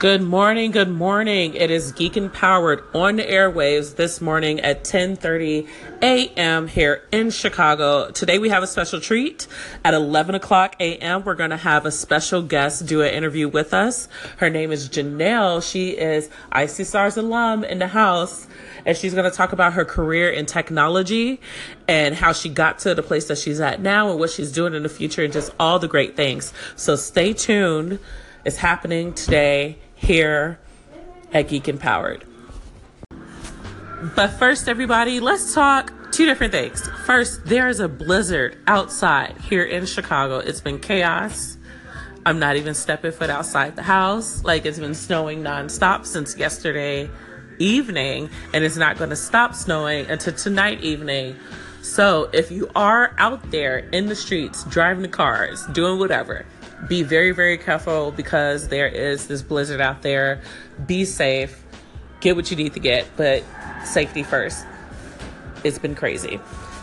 Good morning, good morning. It is Geek Empowered on the airwaves this morning at 10:30 a.m. here in Chicago. Today we have a special treat. At 11 o'clock a.m., we're going to have a special guest do an interview with us. Her name is Janelle. She is IC alum in the house, and she's going to talk about her career in technology and how she got to the place that she's at now and what she's doing in the future and just all the great things. So stay tuned. It's happening today here at Geek Empowered. But first, everybody, let's talk two different things. First, there is a blizzard outside here in Chicago. It's been chaos. I'm not even stepping foot outside the house. Like it's been snowing nonstop since yesterday evening, and it's not going to stop snowing until tonight evening. So if you are out there in the streets, driving the cars, doing whatever, be very, very careful because there is this blizzard out there. Be safe. Get what you need to get, but safety first. It's been crazy.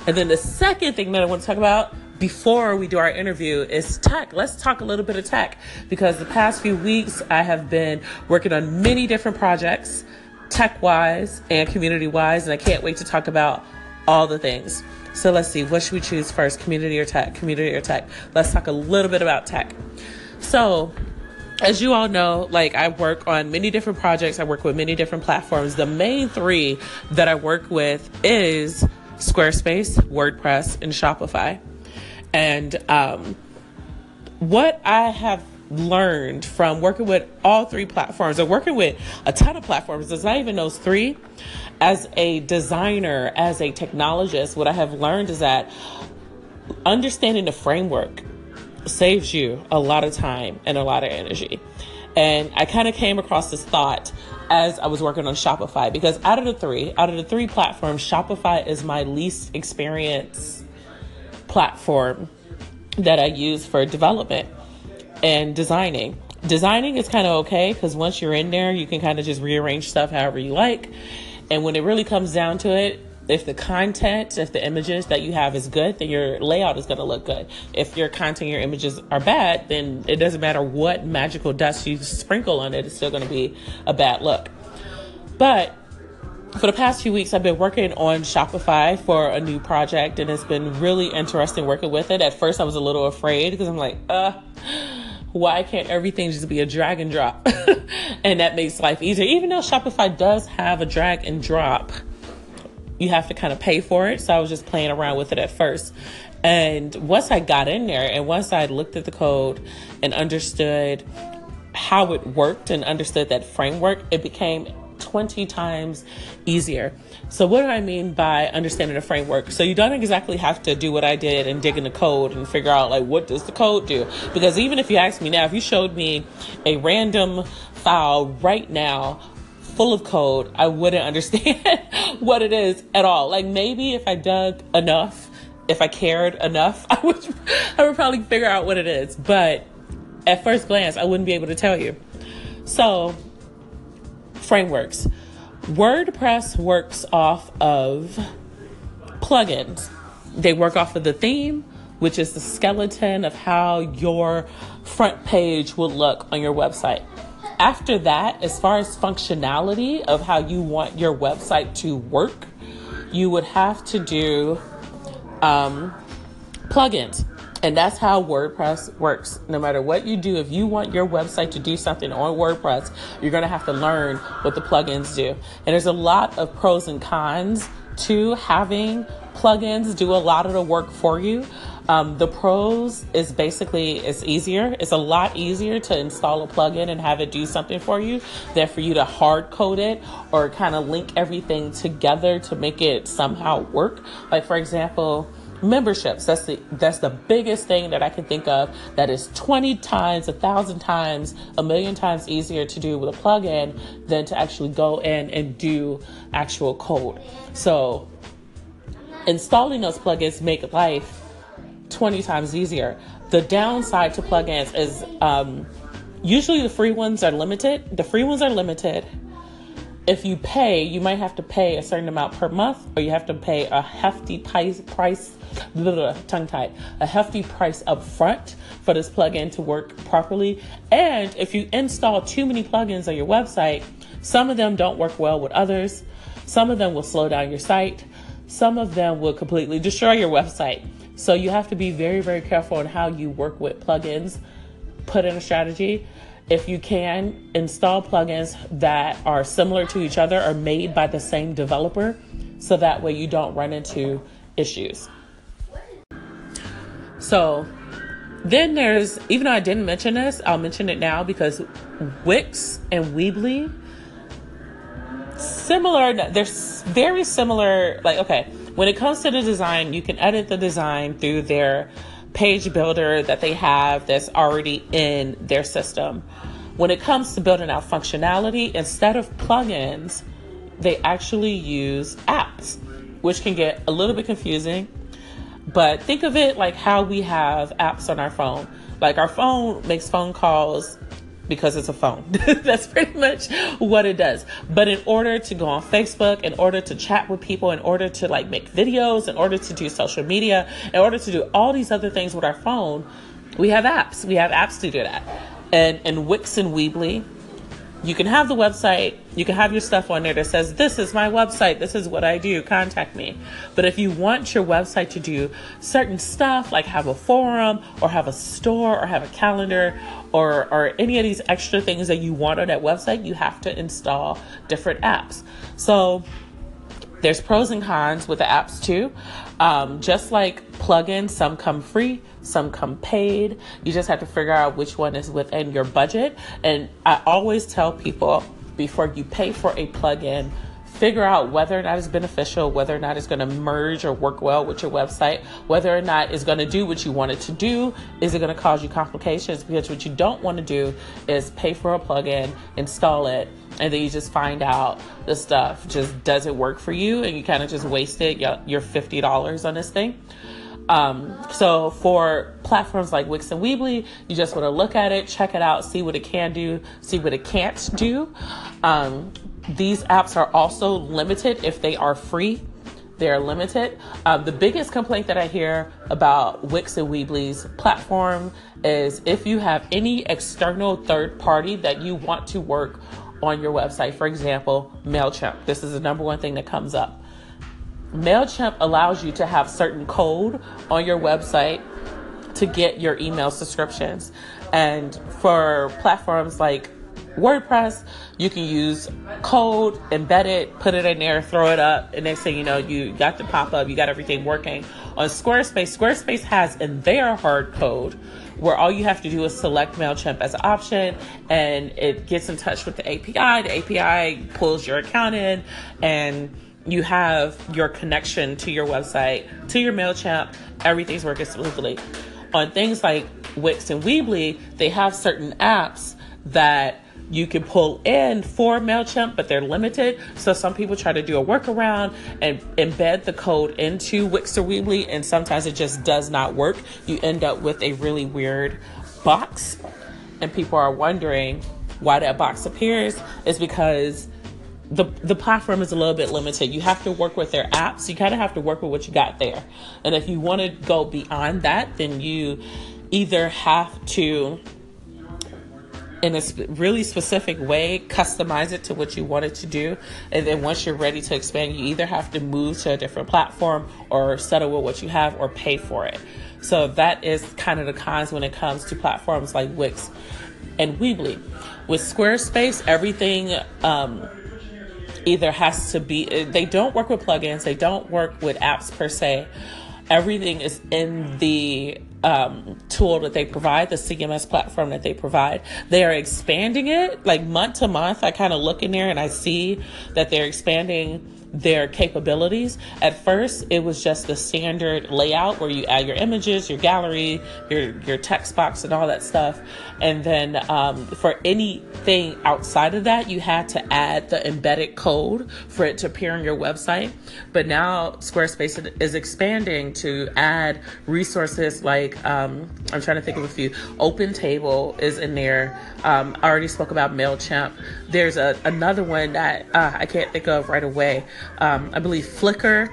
And then the second thing that I want to talk about before we do our interview is tech. Let's talk a little bit of tech because the past few weeks I have been working on many different projects, tech wise and community wise, and I can't wait to talk about all the things. So let's see, what should we choose first, community or tech? Community or tech? Let's talk a little bit about tech. So, as you all know, like I work on many different projects, I work with many different platforms. The main three that I work with is Squarespace, WordPress, and Shopify. And um, what I have learned from working with all three platforms or working with a ton of platforms, it's not even those three. As a designer, as a technologist, what I have learned is that understanding the framework saves you a lot of time and a lot of energy. And I kind of came across this thought as I was working on Shopify because out of the three, out of the three platforms, Shopify is my least experience platform that I use for development and designing. Designing is kind of okay because once you're in there, you can kind of just rearrange stuff however you like. And when it really comes down to it, if the content, if the images that you have is good, then your layout is going to look good. If your content, your images are bad, then it doesn't matter what magical dust you sprinkle on it, it's still going to be a bad look. But for the past few weeks, I've been working on Shopify for a new project, and it's been really interesting working with it. At first, I was a little afraid because I'm like, uh, why can't everything just be a drag and drop? and that makes life easier. Even though Shopify does have a drag and drop you have to kind of pay for it. So I was just playing around with it at first. And once I got in there and once I looked at the code and understood how it worked and understood that framework, it became 20 times easier. So, what do I mean by understanding the framework? So, you don't exactly have to do what I did and dig in the code and figure out, like, what does the code do? Because even if you ask me now, if you showed me a random file right now full of code, I wouldn't understand what it is at all. Like maybe if I dug enough, if I cared enough, I would I would probably figure out what it is. But at first glance, I wouldn't be able to tell you. So, frameworks. WordPress works off of plugins. They work off of the theme, which is the skeleton of how your front page will look on your website. After that, as far as functionality of how you want your website to work, you would have to do um, plugins. And that's how WordPress works. No matter what you do, if you want your website to do something on WordPress, you're going to have to learn what the plugins do. And there's a lot of pros and cons to having plugins do a lot of the work for you. Um, the pros is basically it's easier. It's a lot easier to install a plugin and have it do something for you than for you to hard code it or kind of link everything together to make it somehow work. Like for example, memberships. That's the that's the biggest thing that I can think of that is 20 times, a thousand times, a million times easier to do with a plugin than to actually go in and do actual code. So installing those plugins make life 20 times easier. The downside to plugins is um, usually the free ones are limited. The free ones are limited. If you pay, you might have to pay a certain amount per month, or you have to pay a hefty price, price tongue tied, a hefty price up front for this plugin to work properly. And if you install too many plugins on your website, some of them don't work well with others. Some of them will slow down your site. Some of them will completely destroy your website. So you have to be very, very careful on how you work with plugins. Put in a strategy if you can, install plugins that are similar to each other or made by the same developer so that way you don't run into issues. So, then there's, even though I didn't mention this, I'll mention it now because Wix and Weebly, similar, they're very similar. Like, okay, when it comes to the design, you can edit the design through their page builder that they have that's already in their system. When it comes to building out functionality, instead of plugins, they actually use apps, which can get a little bit confusing. But think of it like how we have apps on our phone. Like our phone makes phone calls because it's a phone. That's pretty much what it does. But in order to go on Facebook, in order to chat with people, in order to like make videos, in order to do social media, in order to do all these other things with our phone, we have apps. We have apps to do that. And and Wix and Weebly you can have the website, you can have your stuff on there that says, This is my website, this is what I do, contact me. But if you want your website to do certain stuff, like have a forum or have a store or have a calendar or, or any of these extra things that you want on that website, you have to install different apps. So there's pros and cons with the apps too. Um, just like plugins, some come free, some come paid. You just have to figure out which one is within your budget. And I always tell people before you pay for a plugin, figure out whether or not it's beneficial, whether or not it's going to merge or work well with your website, whether or not it's going to do what you want it to do. Is it going to cause you complications? Because what you don't want to do is pay for a plugin, install it, and then you just find out the stuff just doesn't work for you and you kind of just wasted your $50 on this thing. Um, so for platforms like Wix and Weebly, you just want to look at it, check it out, see what it can do, see what it can't do. Um, these apps are also limited if they are free. They're limited. Um, the biggest complaint that I hear about Wix and Weebly's platform is if you have any external third party that you want to work on your website. For example, MailChimp. This is the number one thing that comes up. MailChimp allows you to have certain code on your website to get your email subscriptions. And for platforms like WordPress, you can use code, embed it, put it in there, throw it up, and next thing you know, you got the pop up, you got everything working. On Squarespace, Squarespace has in their hard code where all you have to do is select MailChimp as an option and it gets in touch with the API. The API pulls your account in and you have your connection to your website, to your MailChimp, everything's working smoothly. On things like Wix and Weebly, they have certain apps that you can pull in for MailChimp, but they're limited. So some people try to do a workaround and embed the code into Wix or Weebly, and sometimes it just does not work. You end up with a really weird box, and people are wondering why that box appears. Is because the the platform is a little bit limited. You have to work with their apps. You kind of have to work with what you got there. And if you want to go beyond that, then you either have to in a really specific way, customize it to what you want it to do. And then once you're ready to expand, you either have to move to a different platform or settle with what you have or pay for it. So that is kind of the cons when it comes to platforms like Wix and Weebly. With Squarespace, everything um, either has to be, they don't work with plugins, they don't work with apps per se. Everything is in the um, tool that they provide, the CMS platform that they provide. They are expanding it like month to month. I kind of look in there and I see that they're expanding their capabilities. At first, it was just the standard layout where you add your images, your gallery, your your text box, and all that stuff. And then um, for anything outside of that, you had to add the embedded code for it to appear on your website. But now Squarespace is expanding to add resources like um, I'm trying to think of a few. Open Table is in there. Um, I already spoke about Mailchimp. There's a another one that uh, I can't think of right away. Um, I believe Flickr.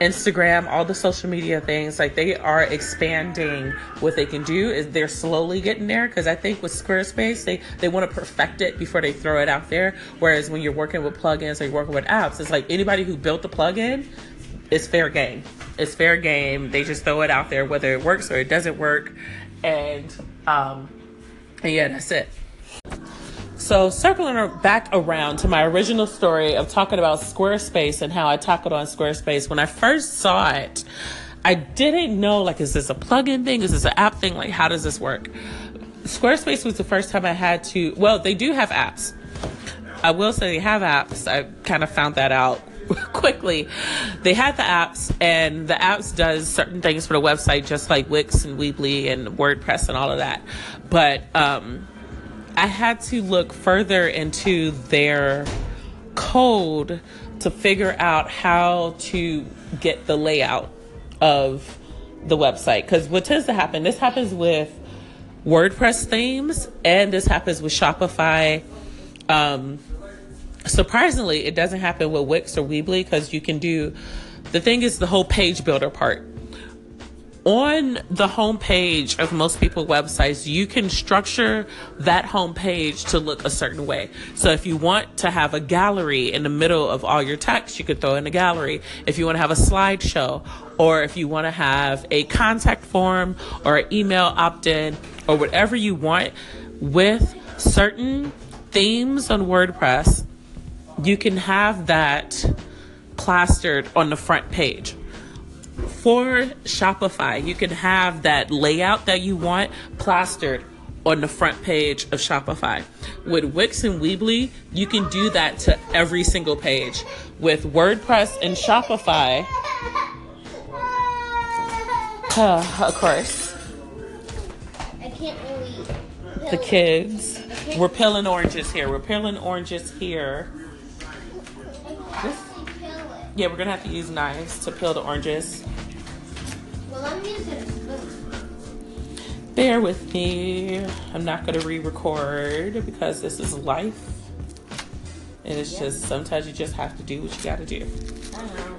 Instagram, all the social media things, like they are expanding what they can do. Is they're slowly getting there because I think with Squarespace they they want to perfect it before they throw it out there. Whereas when you're working with plugins or you're working with apps, it's like anybody who built the plugin, it's fair game. It's fair game. They just throw it out there whether it works or it doesn't work, and um, and yeah, that's it. So, circling back around to my original story of talking about Squarespace and how I tackled on Squarespace, when I first saw it, I didn't know like, is this a plugin thing? Is this an app thing? Like, how does this work? Squarespace was the first time I had to, well, they do have apps. I will say they have apps. I kind of found that out quickly. They had the apps, and the apps does certain things for the website, just like Wix and Weebly and WordPress and all of that. But um, I had to look further into their code to figure out how to get the layout of the website. Because what tends to happen, this happens with WordPress themes and this happens with Shopify. Um, surprisingly, it doesn't happen with Wix or Weebly because you can do the thing is the whole page builder part on the homepage of most people websites you can structure that homepage to look a certain way. So if you want to have a gallery in the middle of all your text you could throw in a gallery. If you want to have a slideshow or if you want to have a contact form or an email opt-in or whatever you want with certain themes on wordpress you can have that plastered on the front page for Shopify, you can have that layout that you want plastered on the front page of Shopify. With Wix and Weebly, you can do that to every single page. With WordPress and Shopify, uh, of course, I can't really. the kids. We're peeling oranges here. We're peeling oranges here. This- yeah, we're gonna have to use knives to peel the oranges. Well, I'm using a spoon. Bear with me. I'm not going to re record because this is life. And it's just sometimes you just have to do what you got to do.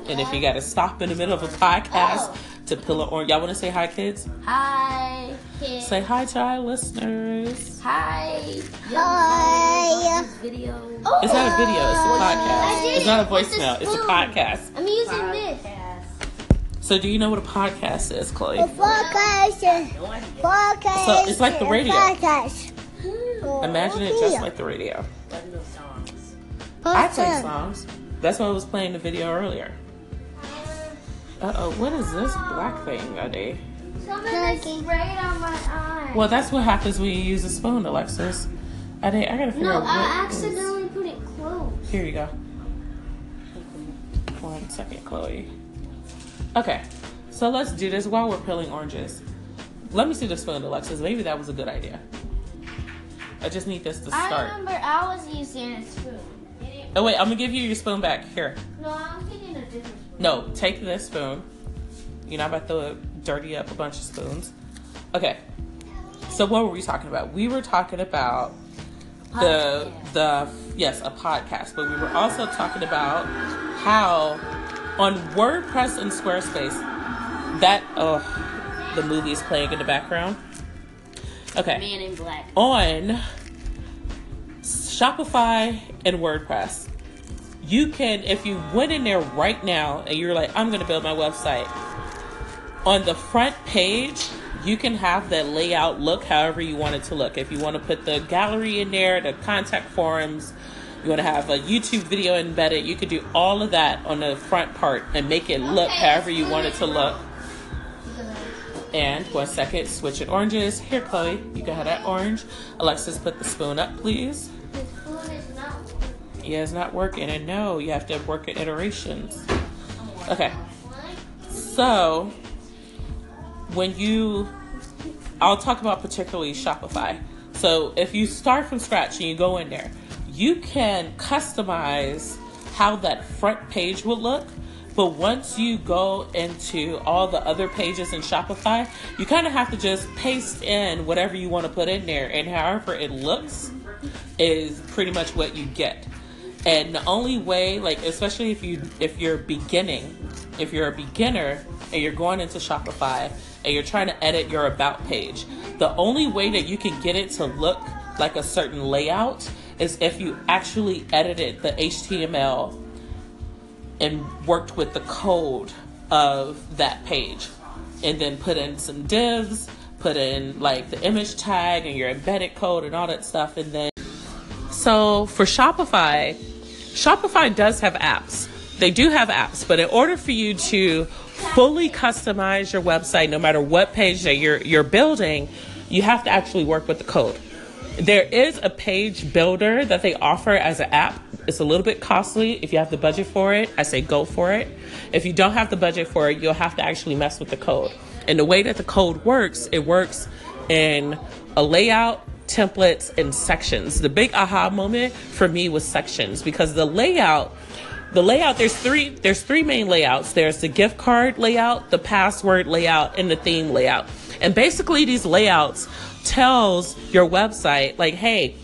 And if you got to stop in the middle of a podcast to peel an orange, y'all want to say hi, kids? Hi, kids. Say hi to our listeners. Hi. Hi. Video. It's not a oh, video, it's a podcast. It's not a it with the voicemail, it's a podcast. I'm using this. So, do you know what a podcast is, Chloe? Podcast. Podcast. So, it's like the radio. Podcast. Hmm. Imagine it just like the radio. I play songs. That's why I was playing the video earlier. Uh oh, what is this black thing, Ade? Somebody sprayed on my eye. Well, that's what happens when you use a spoon, Alexis. Ade, I gotta figure No, out what. I is- accidentally put it close. Here you go. One second, Chloe. Okay, so let's do this while we're peeling oranges. Let me see the spoon, Alexis. Maybe that was a good idea. I just need this to start. I remember I was using a spoon. Oh wait, I'm gonna give you your spoon back. Here. No, I'm taking a different spoon. No, take this spoon. You're not about to dirty up a bunch of spoons. Okay. So what were we talking about? We were talking about the the yes, a podcast, but we were also talking about how on WordPress and Squarespace that oh the movie is playing in the background. Okay Man in black. on Shopify and WordPress, you can, if you went in there right now and you're like, I'm going to build my website, on the front page, you can have that layout look however you want it to look. If you want to put the gallery in there, the contact forms, you want to have a YouTube video embedded, you could do all of that on the front part and make it look however you want it it to look. And one second, switch it oranges. Here, Chloe, you can have that orange. Alexis, put the spoon up, please. Yeah, it's not working. And no, you have to work at iterations. Okay. So, when you, I'll talk about particularly Shopify. So, if you start from scratch and you go in there, you can customize how that front page will look. But once you go into all the other pages in Shopify, you kind of have to just paste in whatever you want to put in there, and however it looks is pretty much what you get. And the only way, like especially if you if you're beginning, if you're a beginner and you're going into Shopify and you're trying to edit your about page, the only way that you can get it to look like a certain layout is if you actually edited the HTML and worked with the code of that page. And then put in some divs, put in like the image tag and your embedded code and all that stuff and then so for Shopify, Shopify does have apps. They do have apps, but in order for you to fully customize your website, no matter what page that you're you're building, you have to actually work with the code. There is a page builder that they offer as an app. It's a little bit costly. If you have the budget for it, I say go for it. If you don't have the budget for it, you'll have to actually mess with the code. And the way that the code works, it works in a layout, templates, and sections. The big aha moment for me was sections because the layout the layout there's three there's three main layouts there's the gift card layout the password layout and the theme layout and basically these layouts tells your website like hey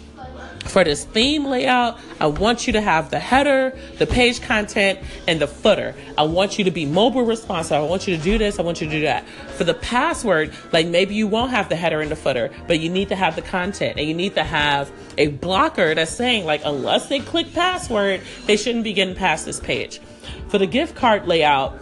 for this theme layout, I want you to have the header, the page content, and the footer. I want you to be mobile responsive. I want you to do this. I want you to do that. For the password, like maybe you won't have the header and the footer, but you need to have the content and you need to have a blocker that's saying, like, unless they click password, they shouldn't be getting past this page. For the gift card layout,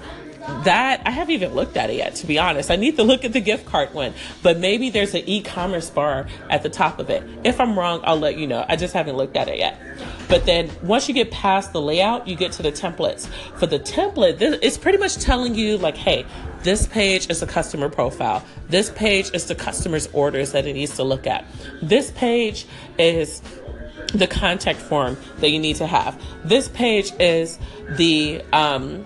that I haven't even looked at it yet, to be honest. I need to look at the gift card one, but maybe there's an e-commerce bar at the top of it. If I'm wrong, I'll let you know. I just haven't looked at it yet. But then once you get past the layout, you get to the templates. For the template, this, it's pretty much telling you like, hey, this page is the customer profile. This page is the customer's orders that it needs to look at. This page is the contact form that you need to have. This page is the um,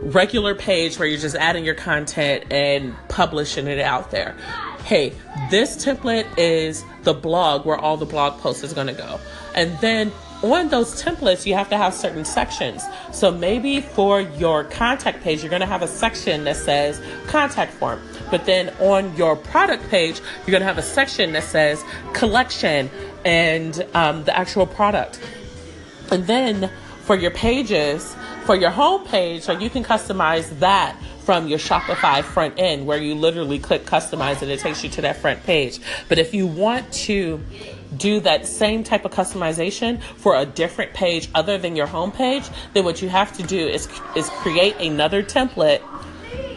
regular page where you're just adding your content and publishing it out there. Hey, this template is the blog where all the blog posts is going to go. And then on those templates, you have to have certain sections. So maybe for your contact page, you're going to have a section that says contact form. But then on your product page, you're going to have a section that says collection and um, the actual product. And then for your pages, for your home page, so you can customize that from your Shopify front end where you literally click customize and it takes you to that front page. But if you want to do that same type of customization for a different page other than your home page, then what you have to do is is create another template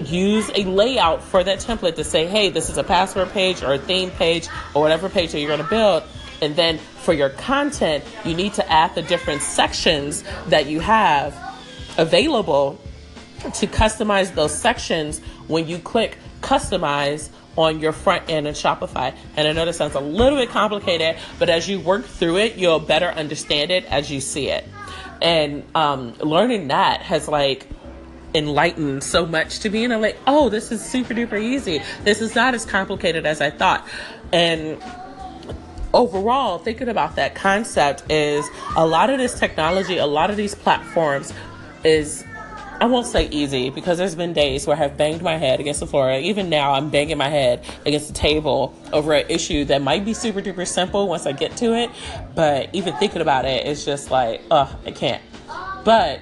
use a layout for that template to say, hey, this is a password page or a theme page or whatever page that you're going to build. And then for your content, you need to add the different sections that you have available to customize those sections when you click customize on your front end in Shopify. And I know this sounds a little bit complicated, but as you work through it, you'll better understand it as you see it. And um, learning that has like enlightened so much to me. And I'm like, oh, this is super duper easy. This is not as complicated as I thought. And overall, thinking about that concept is a lot of this technology, a lot of these platforms is I won't say easy because there's been days where I have banged my head against the floor. Even now, I'm banging my head against the table over an issue that might be super duper simple once I get to it. But even thinking about it, it's just like, ugh, I can't. But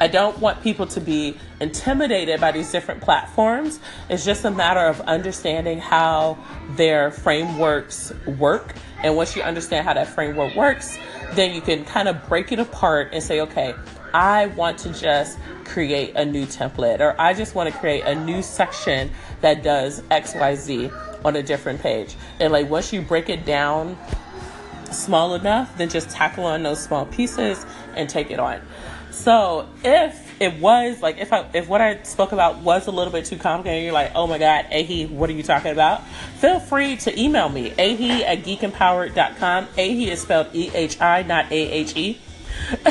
I don't want people to be intimidated by these different platforms. It's just a matter of understanding how their frameworks work. And once you understand how that framework works, then you can kind of break it apart and say, okay, I want to just create a new template or I just want to create a new section that does XYZ on a different page. And like once you break it down small enough, then just tackle on those small pieces and take it on. So if it was like if I if what I spoke about was a little bit too complicated, you're like, oh my god, Ehi, what are you talking about? Feel free to email me, ehi at geekempowered.com. Ehi is spelled E H I, not A H E.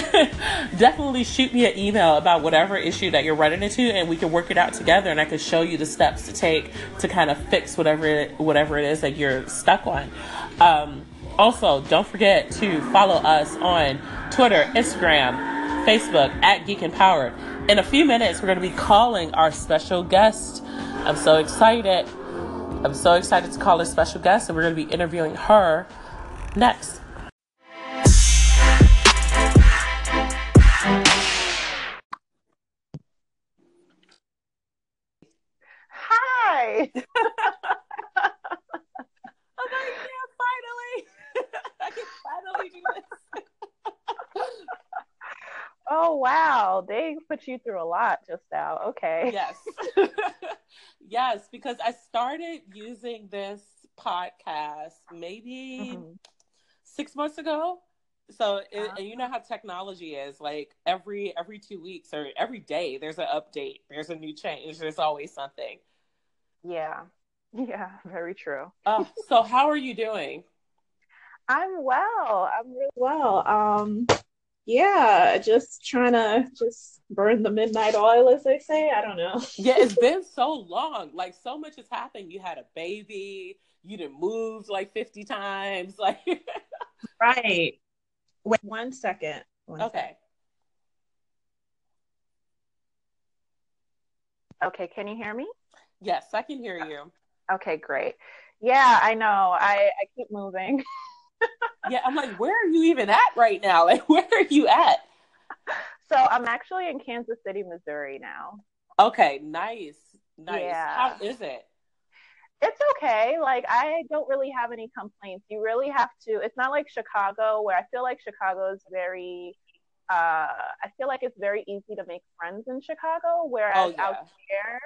definitely shoot me an email about whatever issue that you're running into, and we can work it out together. And I can show you the steps to take to kind of fix whatever it, whatever it is that you're stuck on. Um, also, don't forget to follow us on Twitter, Instagram, Facebook at Geek Empowered. In a few minutes, we're going to be calling our special guest. I'm so excited. I'm so excited to call a special guest, and we're going to be interviewing her next. You through a lot just now. Okay. Yes. yes, because I started using this podcast maybe Mhm. six months ago. So, it, Ah. and you know how technology is. Like every every two weeks or every day, there's an update. There's a new change. There's always something. Yeah. Yeah, very true. Uh, so, how are you doing? I'm well. I'm really well. Um yeah, just trying to just burn the midnight oil as they say. I don't know. Yeah, it's been so long. Like so much has happened. You had a baby. You done moved like fifty times. Like Right. Wait one second. One okay. second. Okay, can you hear me? Yes, I can hear you. Okay, great. Yeah, I know. I I keep moving. Yeah, I'm like, where are you even at right now? Like, where are you at? So, I'm actually in Kansas City, Missouri now. Okay, nice, nice. Yeah. How is it? it's okay. Like I don't really have any complaints. You really have to. It's not like Chicago, where I feel like Chicago is very. Uh, I feel like it's very easy to make friends in Chicago, whereas Oh, yeah. out here,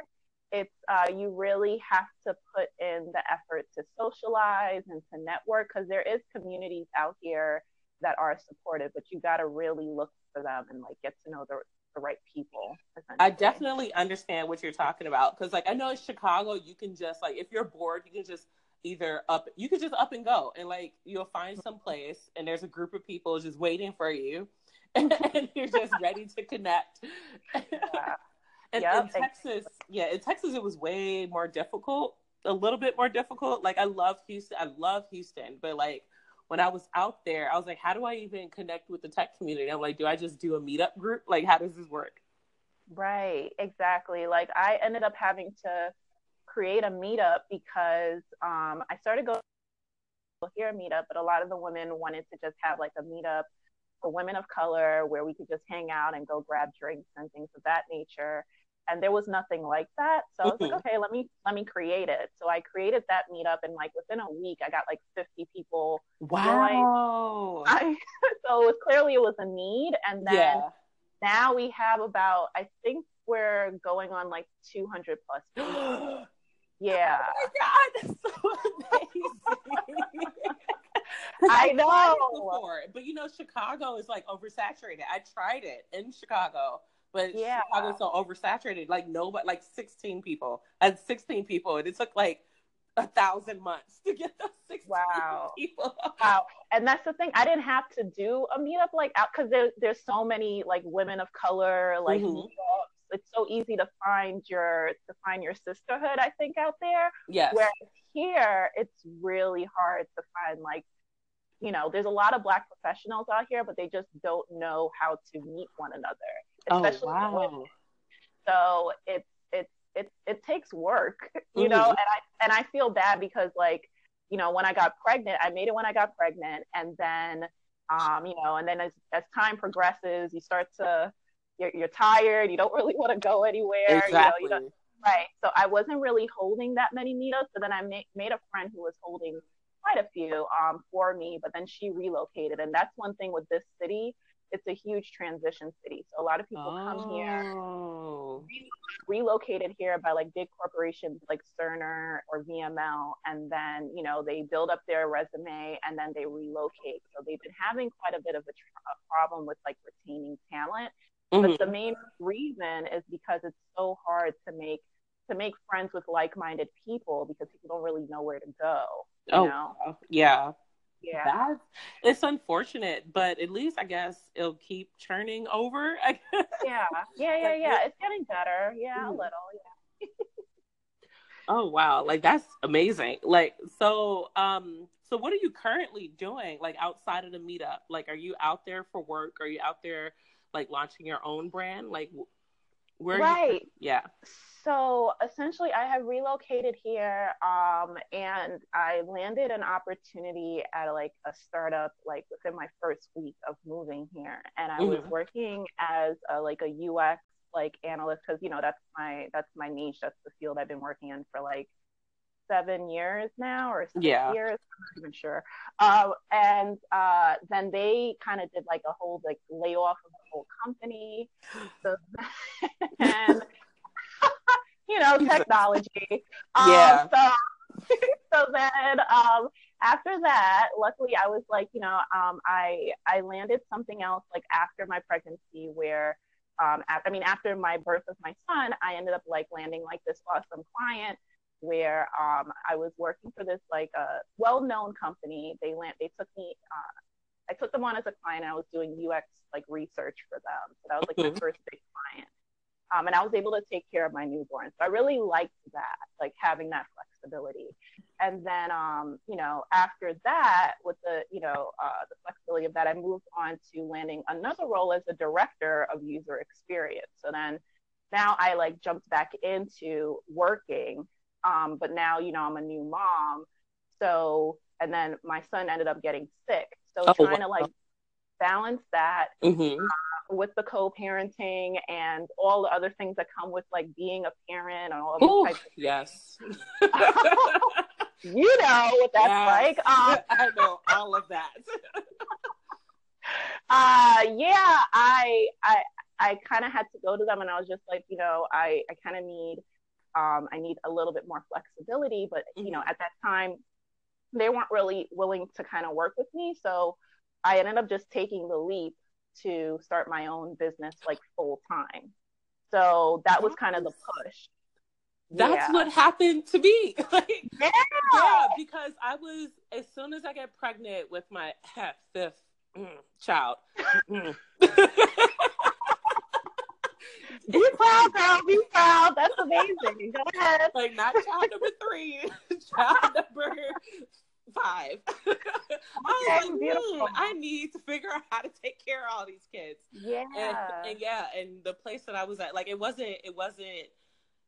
it's uh, you really have to put in the effort to socialize and to network because there is communities out here that are supportive, but you got to really look for them and like get to know the the right people. I definitely understand what you're talking about because, like, I know in Chicago, you can just like, if you're bored, you can just either up, you can just up and go, and like, you'll find some place, and there's a group of people just waiting for you, and you're just ready to connect. Yeah. And Yep. in Texas, yeah, in Texas, it was way more difficult, a little bit more difficult. Like, I love Houston, I love Houston, but like, when I was out there, I was like, how do I even connect with the tech community? I'm like, do I just do a meetup group? Like, how does this work? Right, exactly. Like I ended up having to create a meetup because um, I started going here a meetup, but a lot of the women wanted to just have like a meetup for women of color where we could just hang out and go grab drinks and things of that nature. And there was nothing like that. So I was like, Mhm. okay, let me let me create it. So I created that meetup and like within a week I got like 50 people. Wow. I, so it was clearly it was a need. And then yeah. now we have about i think we're going on like 200 plus people oh yeah my god, that's so amazing. I know. it before, but you know, Chicago is like oversaturated. I tried it in Chicago, but Yeah. Chicago's so oversaturated. Like nobody, like sixteen people. I had sixteen people, and it took like a thousand months to get those sixteen Wow. people. wow and that's the thing i didn't have to do a meetup like out because there, there's so many like women of color like Mhm. meetups. it's so easy to find your to find your sisterhood i think out there Yes. whereas here it's really hard to find like you know there's a lot of black professionals out here but they just don't know how to meet one another oh especially women. wow. so it's it's it it takes work you know Mhm. and i and i feel bad because like you know when i got pregnant i made it when i got pregnant and then um you know and then as as time progresses you start to you're, you're tired you don't really want to go anywhere Exactly. you know you right so i wasn't really holding that many meetups so then i made, made a friend who was holding quite a few um for me but then she relocated and that's one thing with this city it's a huge transition city so a lot of people come here Oh. relocated here by like big corporations like Cerner or VML, and then you know they build up their resume and then they relocate. So they've been having quite a bit of a, tr- a problem with like retaining talent. Mhm. But the main reason is because it's so hard to make to make friends with like-minded people because people don't really know where to go. You Oh, know? yeah. Yeah. That's it's unfortunate, but at least I guess it'll keep churning over. I guess. Yeah. Yeah. Yeah. Like, Yeah. It's getting better. Yeah. A Mhm. little. Yeah. Oh wow, like that's amazing. Like so um so what are you currently doing like outside of the meetup? Like are you out there for work? Are you out there like launching your own brand? Like where are you Right. Yeah. So essentially, I have relocated here, um, and I landed an opportunity at like a startup like within my first week of moving here, and I was Mhm. working as a, like a UX like analyst because you know that's my that's my niche. That's the field I've been working in for like seven years now or six Yeah. years. I'm not even sure. Uh, and uh, then they kind of did like a whole like layoff of the whole company. So and you know technology. Um, Yeah. So so then um, after that, luckily I was like you know um, I I landed something else like after my pregnancy where. Um, I mean, after my birth of my son, I ended up like landing like this awesome client where um, I was working for this like a uh, well-known company. They land, they took me, uh, I took them on as a client. I was doing UX like research for them, so that was like Mhm. my first big client. Um, and I was able to take care of my newborn. So I really liked that, like having that flexibility. And then, um, you know, after that, with the, you know, uh, the flexibility of that, I moved on to landing another role as a director of user experience. So then now I like jumped back into working um, but now, you know, I'm a new mom. So, and then my son ended up getting sick. So Oh, trying wow. to like balance that Mhm. with the co-parenting and all the other things that come with like being a parent and all Ooh, types yes. you know what that's Yes. like. Um, I know all of that. uh yeah i i i kind of had to go to them and i was just like you know i i kind of need um i need a little bit more flexibility but you know at that time they weren't really willing to kind of work with me so i ended up just taking the leap to start my own business like full time so that was kind of the push That's Yeah. what happened to me. like, yeah. yeah, because I was as soon as I get pregnant with my fifth mm, child. be proud girl be proud that's amazing go ahead like not child number three, child number five. I was like, beautiful. hmm, I need to figure out how to take care of all these kids. yeah And, and yeah, and the place that I was at, like it wasn't, it wasn't,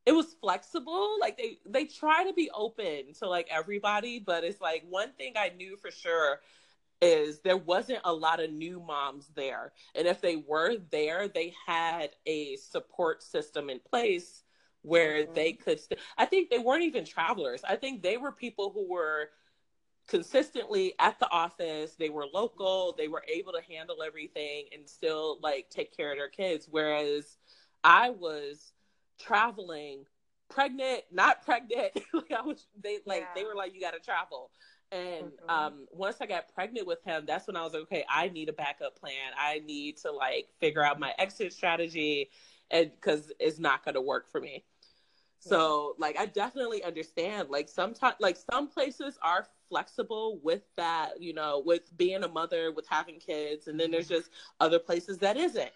it was flexible. Like they, they try to be open to like everybody, but it's like one thing I knew for sure is there wasn't a lot of new moms there. And if they were there, they had a support system in place where Mhm. they could st- I think they weren't even travelers. I think they were people who were consistently at the office, they were local, they were able to handle everything and still like take care of their kids whereas I was traveling pregnant, not pregnant. like I was they like they were like you got to travel. And um, once I got pregnant with him, that's when I was like, okay, I need a backup plan. I need to like figure out my exit strategy, and because it's not going to work for me. So, like, I definitely understand. Like, sometimes, like, some places are flexible with that, you know, with being a mother, with having kids, and then there's just other places that isn't.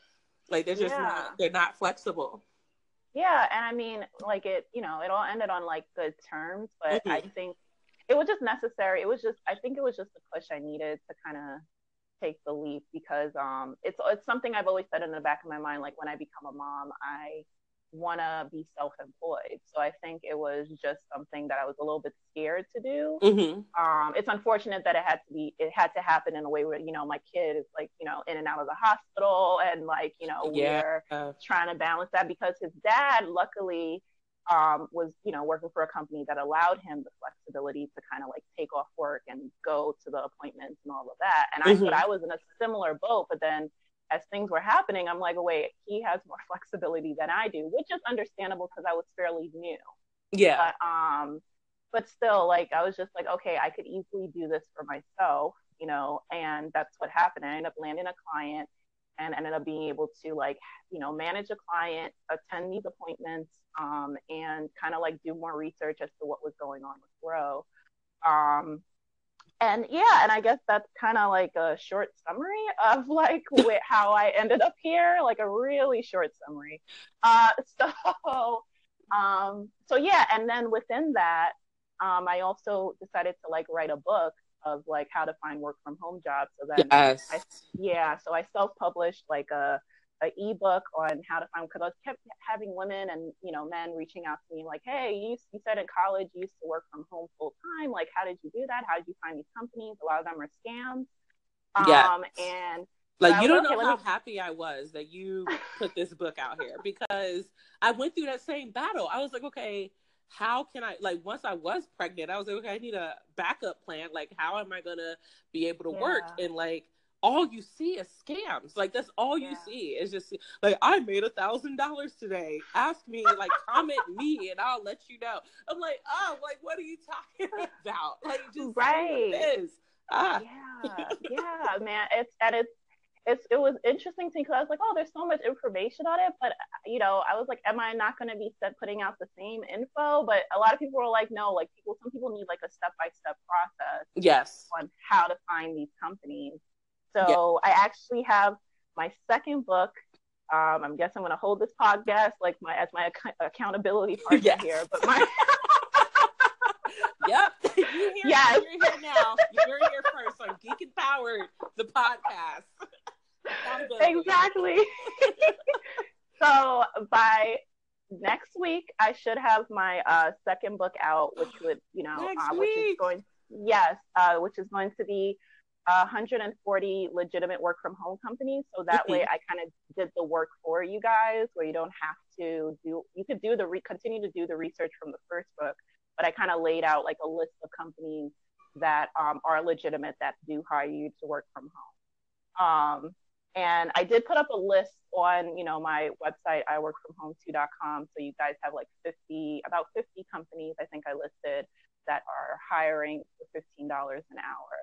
Like, they're just Yeah. not. They're not flexible. Yeah, and I mean, like it, you know, it all ended on like good terms, but I Mhm. think it was just necessary. It was just, I think it was just the push I needed to kind of take the leap because um, it's it's something I've always said in the back of my mind. Like when I become a mom, I want to be self-employed. So I think it was just something that I was a little bit scared to do. Mm-hmm. Um, it's unfortunate that it had to be, it had to happen in a way where you know my kid is like you know in and out of the hospital and like you know Yeah. we're trying to balance that because his dad luckily um, was you know working for a company that allowed him the flexibility to kind of like take off work and go to the appointments and all of that and i Mhm. thought i was in a similar boat but then as things were happening i'm like oh, wait he has more flexibility than i do which is understandable because i was fairly new yeah. but um but still like i was just like okay i could easily do this for myself you know and that's what happened i ended up landing a client and ended up being able to like you know manage a client attend these appointments um, and kind of like do more research as to what was going on with grow um, and yeah, and I guess that's kind of like a short summary of like how I ended up here, like a really short summary. Uh, so, um, so yeah, and then within that, um, I also decided to like write a book of like how to find work from home jobs. So then, yes. I, yeah, so I self published like a an ebook on how to find because I was kept having women and you know men reaching out to me like, hey, you you said in college you used to work from home full time. Like, how did you do that? How did you find these companies? A lot of them are scams. Yeah. Um, and like you don't like, know how me- happy I was that you put this book out here because I went through that same battle. I was like, okay, how can I like once I was pregnant, I was like, okay, I need a backup plan. Like, how am I gonna be able to work? And like all you see is scams. Like that's all you see. is just like I made a thousand dollars today. Ask me, like comment me, and I'll let you know. I'm like, oh, like what are you talking about? Like just Right. what it is. Ah, yeah, yeah, man. It's and it's it's it was interesting to me because I was like, oh, there's so much information on it, but you know, I was like, am I not going to be putting out the same info? But a lot of people were like, no, like people, some people need like a step by step process yes. on how to find these companies. So I actually have my second book. Um, I guess I'm going to hold this podcast like my as my ac- accountability partner Yes. here, but my Yep. you hear Yes. You're here now. You're here first on Geek Empowered, the podcast. Exactly. so by next week, I should have my uh, second book out, which would, you know, uh, which is going, yes, uh, which is going to be uh, 140 legitimate work from home companies. So that way, I kind of did the work for you guys, where you don't have to do. You could do the re- continue to do the research from the first book, but I kind of laid out like a list of companies that um, are legitimate that do hire you to work from home. Um, and I did put up a list on, you know, my website, iworkfromhome2.com. So you guys have like 50, about 50 companies, I think I listed, that are hiring for $15 an hour.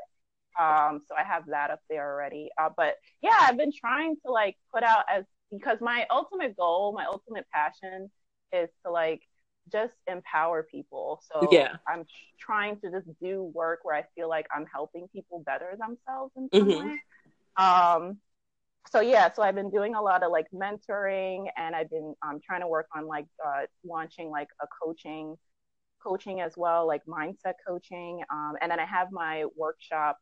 Um, so I have that up there already. Uh, but yeah, I've been trying to like put out as, because my ultimate goal, my ultimate passion is to like just empower people. So Yeah. I'm trying to just do work where I feel like I'm helping people better themselves in some Mhm. way. Um, so yeah, so I've been doing a lot of like mentoring, and I've been um, trying to work on like uh, launching like a coaching, coaching as well, like mindset coaching. Um, and then I have my workshop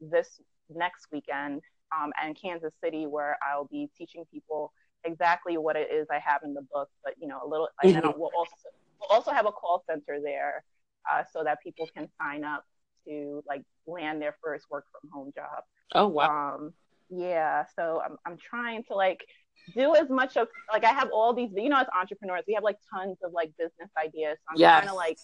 this next weekend um, in Kansas City, where I'll be teaching people exactly what it is I have in the book, but you know a little. And then we'll also we'll also have a call center there, uh, so that people can sign up to like land their first work from home job. Oh wow. Um, yeah, so I'm I'm trying to like do as much of like I have all these you know as entrepreneurs we have like tons of like business ideas. So I'm yes. trying to like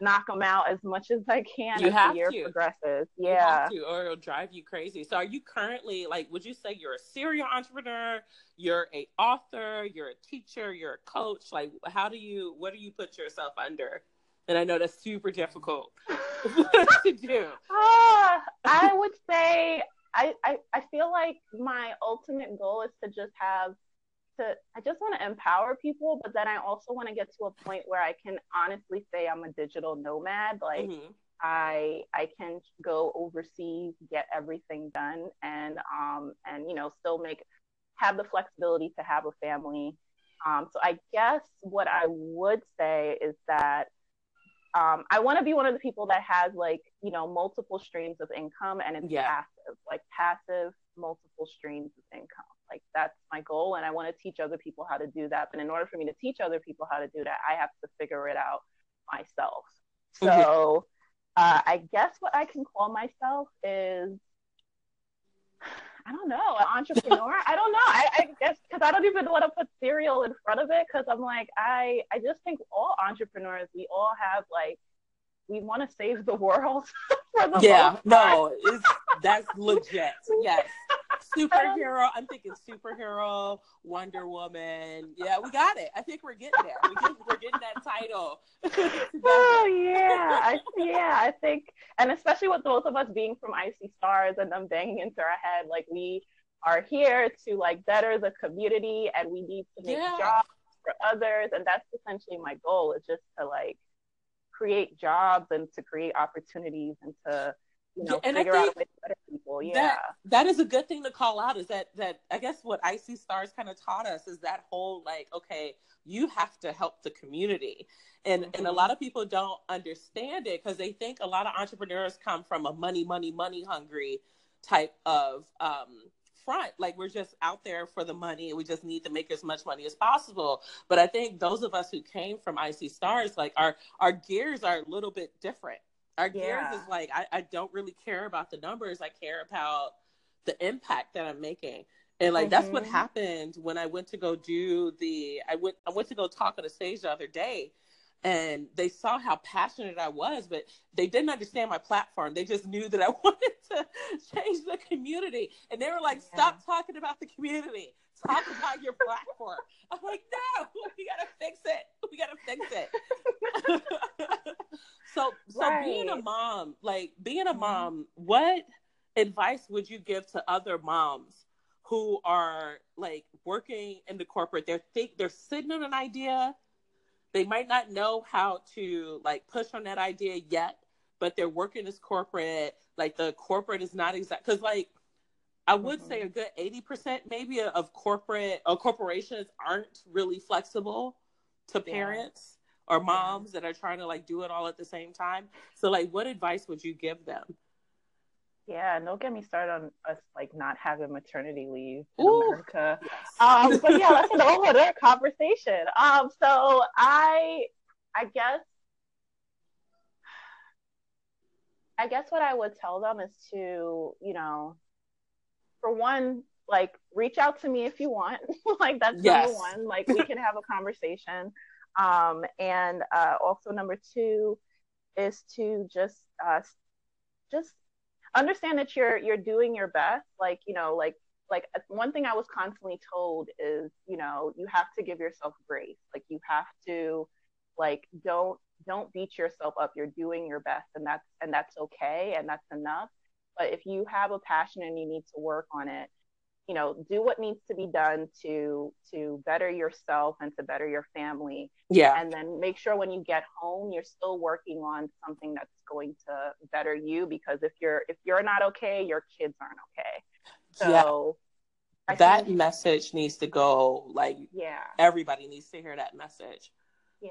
knock them out as much as I can You as have the year to. progresses. You Yeah. have to, or it'll drive you crazy. So, are you currently like? Would you say you're a serial entrepreneur? You're a author. You're a teacher. You're a coach. Like, how do you? What do you put yourself under? And I know that's super difficult to do. Ah, I would say I, I I feel like my ultimate goal is to just have to I just want to empower people, but then I also want to get to a point where I can honestly say I'm a digital nomad. Like Mhm. I I can go overseas, get everything done, and um and you know still make have the flexibility to have a family. Um, so I guess what I would say is that um, I want to be one of the people that has like you know multiple streams of income and it's Yeah. Like passive multiple streams of income. Like that's my goal, and I want to teach other people how to do that. But in order for me to teach other people how to do that, I have to figure it out myself. So uh, I guess what I can call myself is I don't know, an entrepreneur. I don't know. I, I guess because I don't even want to put serial in front of it because I'm like, I, I just think all entrepreneurs, we all have like, we want to save the world for the Yeah, no, it's, that's legit. Yes. Superhero. I'm thinking superhero, Wonder Woman. Yeah, we got it. I think we're getting there. We get, we're getting that title. Oh yeah, I, yeah. I think, and especially with both of us being from IC Stars and them banging into our head, like we are here to like better the community, and we need to make Yeah. jobs for others, and that's essentially my goal is just to like create jobs and to create opportunities and to you know, and I figure out a think. Yeah. that that is a good thing to call out is that that I guess what IC Stars kind of taught us is that whole like okay you have to help the community and and a Mhm. lot of people don't understand it because they think a lot of entrepreneurs come from a money money money hungry type of um front. Like we're just out there for the money and we just need to make as much money as possible. But I think those of us who came from IC Stars like our our gears are a little bit different. Our gears Yeah. is like I, I don't really care about the numbers. I care about the impact that i'm making. And like that's what Mhm. happened when i went to go do the i went i went to go talk on the stage the other day and they saw how passionate i was but they didn't understand my platform. They just knew that i wanted to change the community. And they were like stop talking about the community. Talk about your platform. I'm like no we gotta fix it. We gotta fix it. So so being a mom like being a Mhm. mom what advice would you give to other moms who are like working in the corporate? They're think they're sitting on an idea they might not know how to like push on that idea yet but they're working as corporate like the corporate is not exact because like i would say a mm-hmm. good 80% maybe of corporate or corporations aren't really flexible to Yeah. parents or moms that are trying to like do it all at the same time. So like what advice would you give them Yeah, don't get me started on us like not having maternity leave in Ooh. America. yes Um, but yeah, that's a whole other conversation. Um, so I, I guess, I guess what I would tell them is to, you know, for one, like reach out to me if you want. like that's Yes. number one. Like we can have a conversation. Um, and uh, also number two is to just, uh, just understand that you're you're doing your best. Like you know, like like one thing I was constantly told is, you know, you have to give yourself grace. Like you have to like don't don't beat yourself up. You're doing your best and that's and that's okay and that's enough. But if you have a passion and you need to work on it, you know, do what needs to be done to to better yourself and to better your family. Yeah. And then make sure when you get home you're still working on something that's going to better you because if you're if you're not okay your kids aren't okay. Yeah. So I that think- message needs to go like yeah. everybody needs to hear that message. Yeah.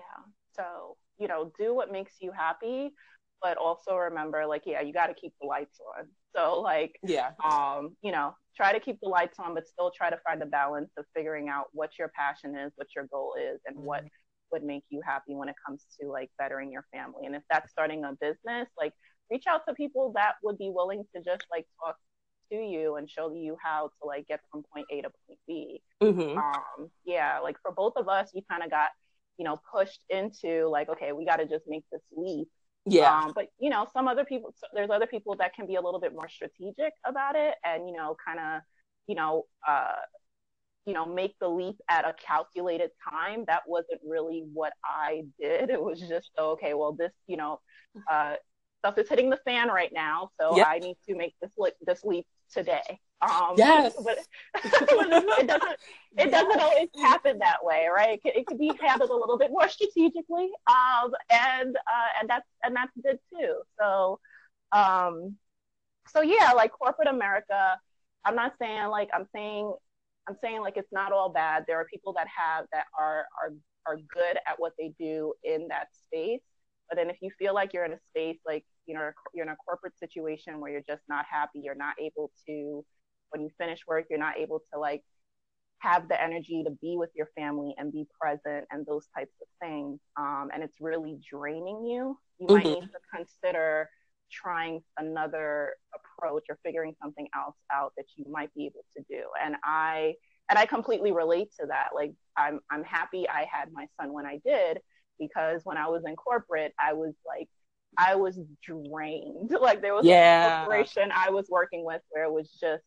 So you know do what makes you happy but also remember like yeah you got to keep the lights on so like yeah. um you know try to keep the lights on but still try to find a balance of figuring out what your passion is what your goal is and what would make you happy when it comes to like bettering your family. And if that's starting a business like reach out to people that would be willing to just like talk to you and show you how to like get from point a to point b. Hmm um yeah like for both of us we kind of got you know pushed into like okay we got to just make this leap yeah um, but you know, some other people, there's other people that can be a little bit more strategic about it, and you know, kind of, you know, uh, you know, make the leap at a calculated time. That wasn't really what I did. It was just okay. Well, this, you know, uh, stuff is hitting the fan right now, so Yep. I need to make this leap, this leap today. Um, Yes. but it doesn't it doesn't always happen that way, right? It could, it could be handled a little bit more strategically, um, and uh, and that's and that's good too. So, um, so yeah, like corporate America, I'm not saying like I'm saying I'm saying like it's not all bad. There are people that have that are are are good at what they do in that space. But then if you feel like you're in a space like you know you're in a corporate situation where you're just not happy, you're not able to when you finish work, you're not able to like have the energy to be with your family and be present and those types of things. Um, and it's really draining you. You might Mhm. need to consider trying another approach or figuring something else out that you might be able to do. And I and I completely relate to that. Like I'm I'm happy I had my son when I did because when I was in corporate, I was like I was drained. Like there was Yeah. a corporation I was working with where it was just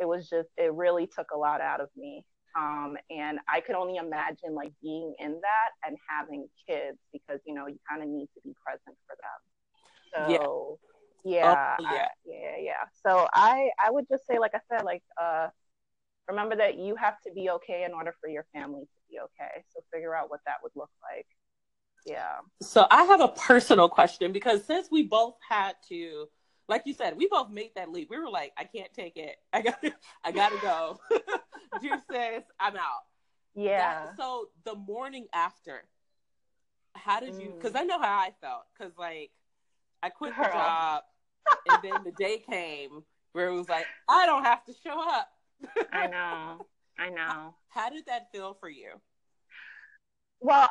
it was just it really took a lot out of me. Um, and I could only imagine like being in that and having kids because you know you kind of need to be present for them. Yeah. So yeah, Oh, I- yeah. yeah, yeah. So I I would just say like I said like uh remember that you have to be okay in order for your family to be okay. So figure out what that would look like. Yeah. So I have a personal question because since we both had to like you said, we both made that leap. We were like, I can't take it. I got, I gotta go. Juice says, I'm out. Yeah. That- so the morning after, how did you? Mm. Because I know how I felt. Because like, I quit the job, and then the day came where it was like, I don't have to show up. I know. I know. How did that feel for you? Well,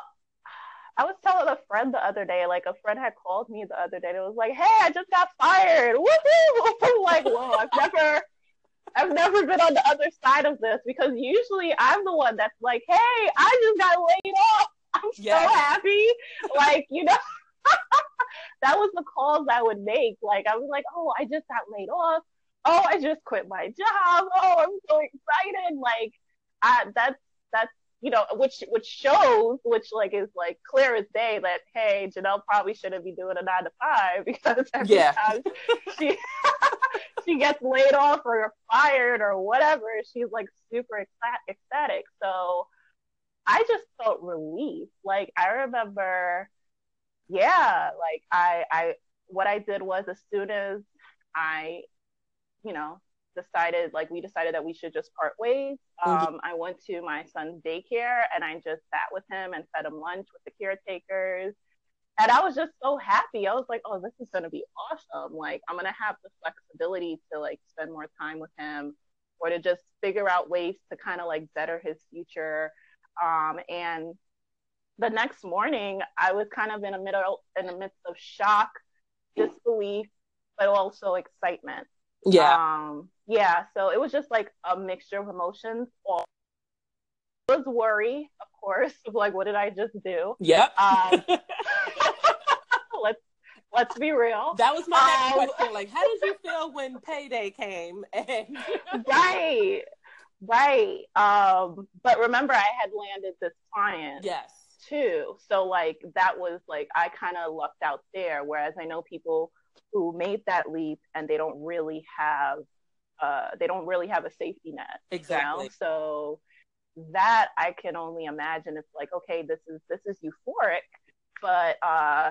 I was telling a friend the other day, like a friend had called me the other day and it was like, Hey, I just got fired. Woohoo! I'm like, whoa, I've never I've never been on the other side of this because usually I'm the one that's like, Hey, I just got laid off. I'm Yes. so happy. Like, you know that was the calls I would make. Like I was like, Oh, I just got laid off. Oh, I just quit my job. Oh, I'm so excited. Like I that's that's you know, which which shows, which like is like clear as day that hey, Janelle probably shouldn't be doing a nine to five because every Yeah. time she she gets laid off or fired or whatever, she's like super ecstatic. So I just felt relief. Like I remember, yeah, like I I what I did was as soon as I, you know, decided like we decided that we should just part ways. Mhm. Um, I went to my son's daycare and I just sat with him and fed him lunch with the caretakers. And I was just so happy. I was like, oh, this is gonna be awesome. Like I'm gonna have the flexibility to like spend more time with him or to just figure out ways to kind of like better his future. Um, and the next morning I was kind of in the middle in the midst of shock, disbelief, but also excitement. Um, yeah. So it was just like a mixture of emotions. All it was worry, of course, of like what did I just do? Yep. Um, let's let's be real. that was my next um, question. Like, how did you feel when payday came? And right, right. Um, but remember, I had landed this client yes. too, so like that was like I kind of lucked out there. Whereas I know people who made that leap and they don't really have, uh, they don't really have a safety net. you know? Exactly. So that I can only imagine. It's like, okay, this is this is euphoric, but uh,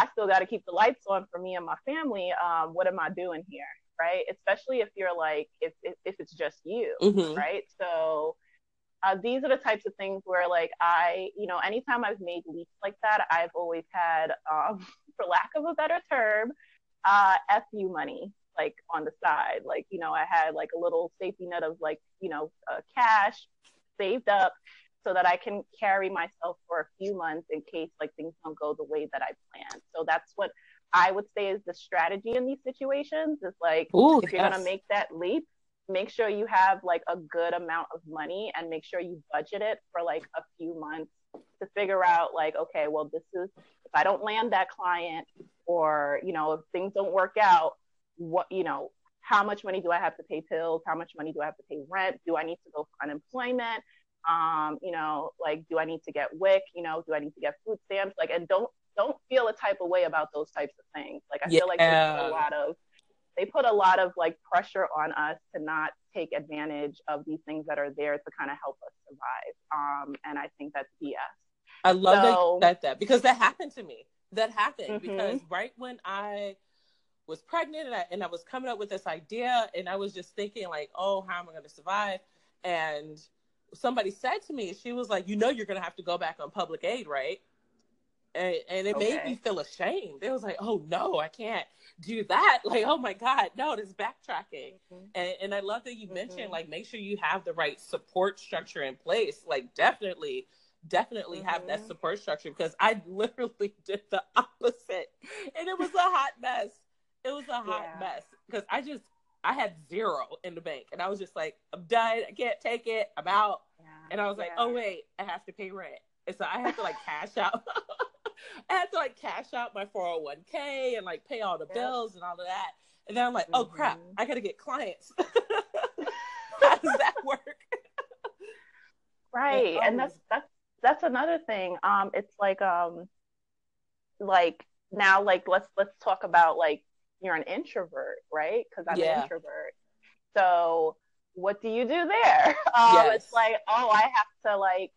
I still got to keep the lights on for me and my family. Um, what am I doing here, right? Especially if you're like, if if, if it's just you, Mhm. right? So. Uh, these are the types of things where, like, I, you know, anytime I've made leaps like that, I've always had, um, for lack of a better term, uh, FU money, like on the side. Like, you know, I had like a little safety net of like, you know, uh, cash saved up so that I can carry myself for a few months in case like things don't go the way that I planned. So that's what I would say is the strategy in these situations is like, Ooh, if you're yes. going to make that leap, make sure you have like a good amount of money and make sure you budget it for like a few months to figure out like okay well this is if i don't land that client or you know if things don't work out what you know how much money do i have to pay pills how much money do i have to pay rent? Do i need to go for unemployment? Um you know like do i need to get wic? You know do i need to get food stamps? Like and don't don't feel a type of way about those types of things. Like i feel like they put a lot of they put a lot of like pressure on us to not take advantage of these things that are there to kind of help us survive. Um and i think that's bs I love that So- you said that because that happened to me. That happened Mhm. because right when I was pregnant and I, and I was coming up with this idea and I was just thinking like, oh, how am I going to survive? And somebody said to me, she was like, you know, you're going to have to go back on public aid, right? And, and it made me feel ashamed. It was like, oh no, I can't do that. Like, oh my God, no, it's backtracking. And, and I love that you mentioned Mhm. like make sure you have the right support structure in place. Like definitely, definitely have that Mhm. support structure because I literally did the opposite, and it was a hot mess. It was a hot Yeah. mess because I just I had zero in the bank, and I was just like, I'm done. I can't take it. I'm out. Yeah. And I was like, oh wait, I have to pay rent, and so I had to like cash out. I had to like cash out my 401k and like pay all the Yep. bills and all of that. And then I'm like, oh crap, Mhm. I gotta get clients. How does that work? right oh. and that's that's that's another thing um it's like um like now like let's let's talk about like you're an introvert right because i'm Yeah. an introvert so what do you do there um Yes. it's like oh i have to like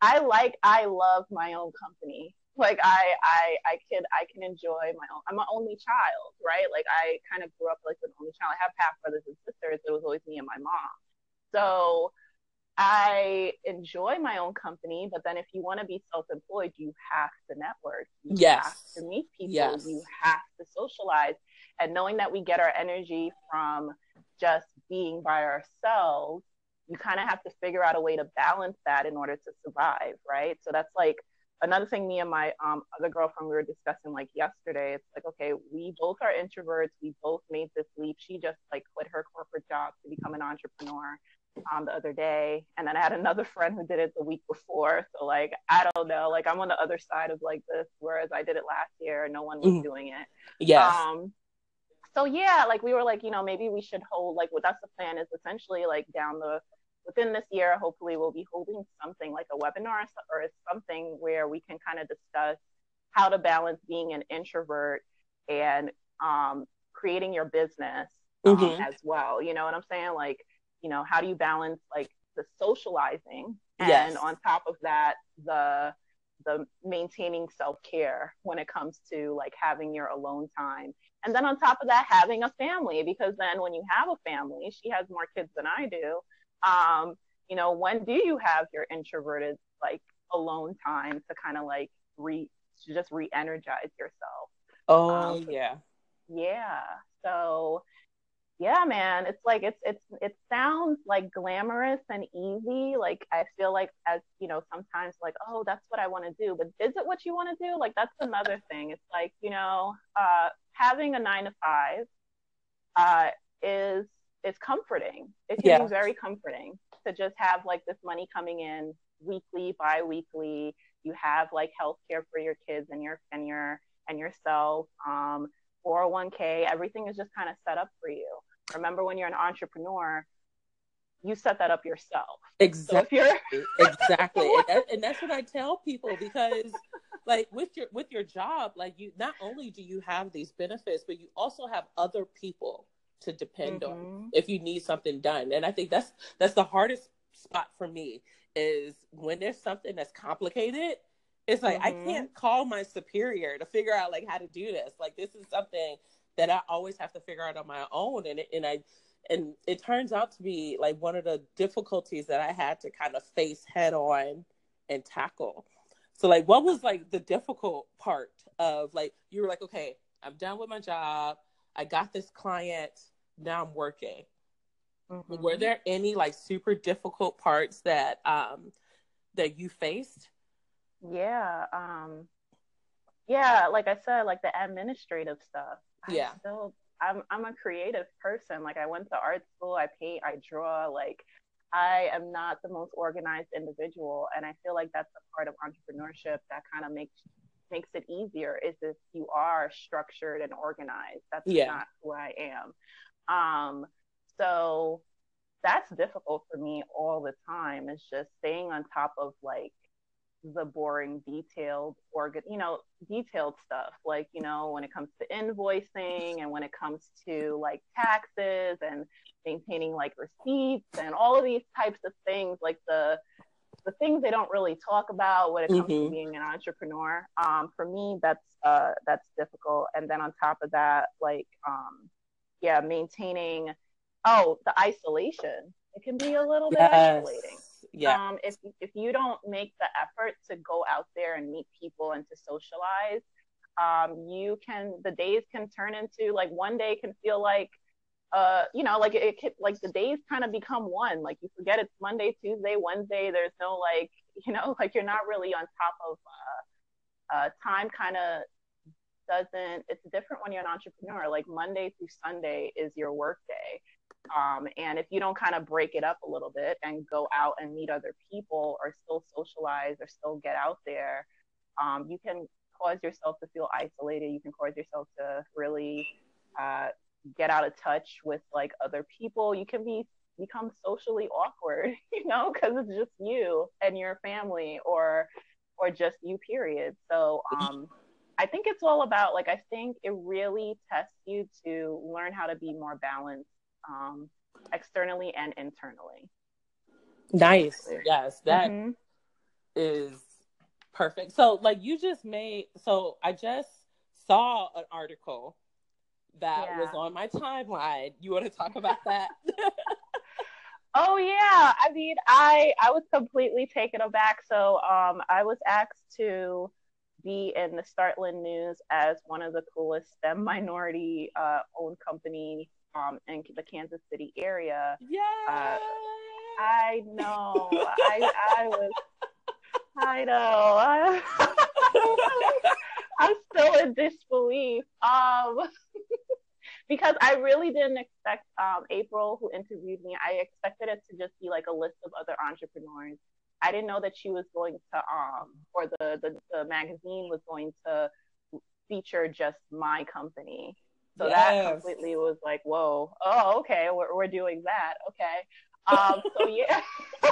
i like i love my own company Like I, I, I can, I can enjoy my own. I'm an only child, right? Like I kind of grew up like an only child. I have half brothers and sisters. It was always me and my mom. So I enjoy my own company, but then if you want to be self-employed, you have to network. You Yes. have to meet people. Yes. You have to socialize. And knowing that we get our energy from just being by ourselves, you kind of have to figure out a way to balance that in order to survive, right? So that's like another thing me and my um, other girlfriend we were discussing like yesterday. It's like, okay, we both are introverts. We both made this leap. She just like quit her corporate job to become an entrepreneur um, the other day. And then I had another friend who did it the week before. So like, I don't know, like I'm on the other side of like this, whereas I did it last year and no one was Mhm. doing it. Yes. Um, so yeah, like we were like, you know, maybe we should hold like what that's the plan is essentially like down the within this year, hopefully we'll be holding something like a webinar or something where we can kind of discuss how to balance being an introvert and um, creating your business um, Mhm. as well. You know what I'm saying? Like, you know, how do you balance like the socializing and Yes. on top of that, the the maintaining self-care when it comes to like having your alone time and then on top of that having a family because then when you have a family she has more kids than i do um you know when do you have your introverted like alone time to kind of like re to just re-energize yourself oh um, yeah. yeah so yeah man. It's like it's it's it sounds like glamorous and easy. Like i feel like as you know sometimes like oh that's what i want to do. But is it what you want to do? Like that's another thing. It's like you know uh having a nine to five uh is is comforting. It can Yeah. be very comforting to just have like this money coming in weekly bi-weekly. You have like health care for your kids and your and your and yourself um 401k everything is just kind of set up for you remember when you're an entrepreneur you set that up yourself Exactly. you're exactly and, that, and that's what i tell people because like with your with your job like you not only do you have these benefits but you also have other people to depend on Mhm. if you need something done and i think that's that's the hardest spot for me is when there's something that's complicated it's like i Mhm. can't call my superior to figure out like how to do this like this is something that i always have to figure out on my own and it, and i and it turns out to be like one of the difficulties that I had to kind of face head on and tackle. So like what was like the difficult part of like you were like, okay, I'm done with my job. I got this client, now I'm working. Mhm. Were there any like super difficult parts that um that you faced? yeah um yeah like i said like the administrative stuff I Yeah. still i'm i'm a creative person like i went to art school i paint i draw like i am not the most organized individual and i feel like that's a part of entrepreneurship that kind of makes makes it easier is if you are structured and organized that's Yeah. not who i am um so that's difficult for me all the time it's just staying on top of like the boring detailed organ you know detailed stuff like you know when it comes to invoicing and when it comes to like taxes and maintaining like receipts and all of these types of things like the the things they don't really talk about when it comes to Mhm. being an entrepreneur. Um, for me that's uh, that's difficult. And then on top of that like um, yeah maintaining oh the isolation. It can be a little bit isolating Yeah. um, if if you don't make the effort to go out there and meet people and to socialize, um, you can the days can turn into like one day can feel like uh you know like it, it like the days kind of become one like you forget it's Monday, Tuesday, Wednesday. There's no like you know like you're not really on top of uh, uh, time. Kind of doesn't. It's different when you're an entrepreneur. Like Monday through Sunday is your work day. Um, and if you don't kind of break it up a little bit and go out and meet other people or still socialize or still get out there, um, you can cause yourself to feel isolated. You can cause yourself to really uh, get out of touch with like other people. You can be become socially awkward, you know, because it's just you and your family or or just you period. So um I think it's all about like I think it really tests you to learn how to be more balanced um, externally and internally. Nice. Yes, that Mhm. is Perfect. So, like, you just made, so I just saw an article that Yeah. was on my timeline. You want to talk about that? Oh yeah, I mean, I I was completely taken aback. So um, I was asked to be in the Startland News as one of the coolest STEM minority uh, owned company um, in the Kansas City area. yeah. I know, I I was, I know, I, I'm still in disbelief. Um, because I really didn't expect um, April, who interviewed me, I expected it to just be like a list of other entrepreneurs. I didn't know that she was going to, um, or the, the, the magazine was going to feature just my company. So that completely was like, whoa, oh, okay, we're, we're doing that. Okay. Um, so yeah.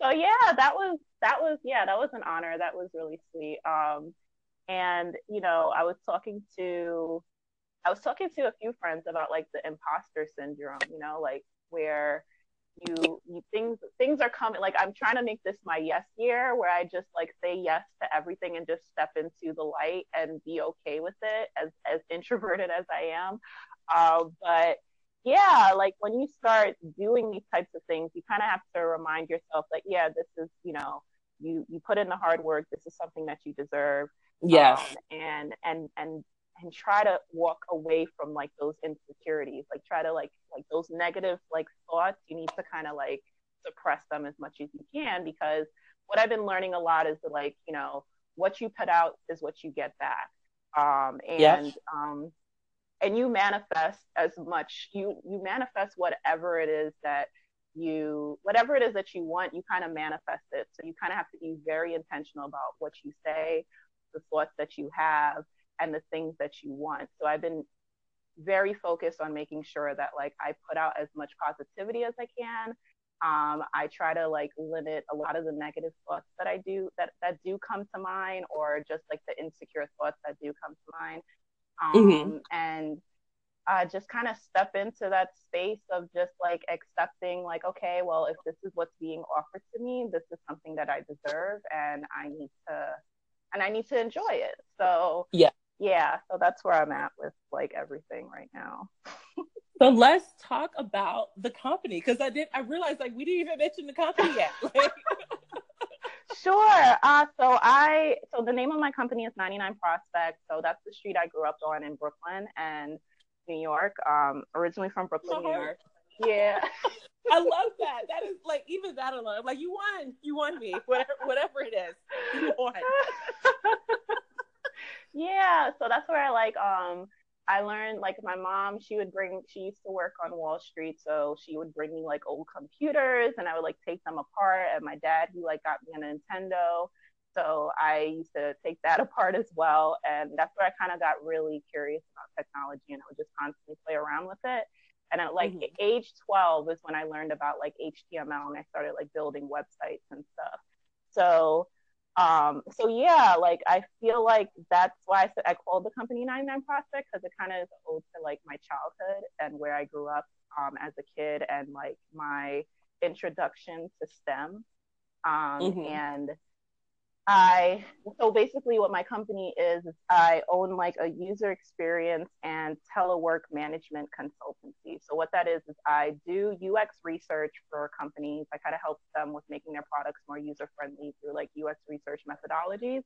so yeah, that was, that was, yeah, that was an honor. That was really sweet. Um, and you know i was talking to i was talking to a few friends about like the imposter syndrome you know like where you you things things are coming like i'm trying to make this my yes year where i just like say yes to everything and just step into the light and be okay with it as as introverted as i am uh, but yeah like when you start doing these types of things you kind of have to remind yourself that yeah this is you know you you put in the hard work this is something that you deserve Yes. um, and and and and try to walk away from like those insecurities like try to like like those negative like thoughts you need to kind of like suppress them as much as you can because what i've been learning a lot is that like you know what you put out is what you get back um and Yep. um and you manifest as much you you manifest whatever it is that you whatever it is that you want you kind of manifest it so you kind of have to be very intentional about what you say the thoughts that you have and the things that you want. So I've been very focused on making sure that like I put out as much positivity as I can. Um, I try to like limit a lot of the negative thoughts that I do that that do come to mind, or just like the insecure thoughts that do come to mind. Um, Mhm. And uh, just kind of step into that space of just like accepting, like, okay, well, if this is what's being offered to me, this is something that I deserve, and I need to and I need to enjoy it. So Yeah. Yeah. So that's where I'm at with like everything right now. So let's talk about the company because I did. I realized like we didn't even mention the company yet. Like, Sure. Uh, so I so the name of my company is 99 Prospect. So that's the street I grew up on in Brooklyn and New York. Um, originally from Brooklyn, New York. Yeah. I love that. That is like even that alone. Like you won. You won me. Whatever, whatever it is, you won. Yeah. So that's where I like um I learned like my mom, she would bring she used to work on Wall Street, so she would bring me like old computers and I would like take them apart. And my dad, he like got me a Nintendo. So I used to take that apart as well. And that's where I kind of got really curious about technology and I would just constantly play around with it. And at like Mhm. age 12 is when I learned about like HTML and I started like building websites and stuff. So um so yeah like i feel like that's why i said i called the company 99 prospect because it kind of is ode to like my childhood and where i grew up um as a kid and like my introduction to stem um Mhm. and i so basically what my company is is i own like a user experience and telework management consultancy. So what that is is i do ux research for companies. I kind of help them with making their products more user friendly through like ux research methodologies.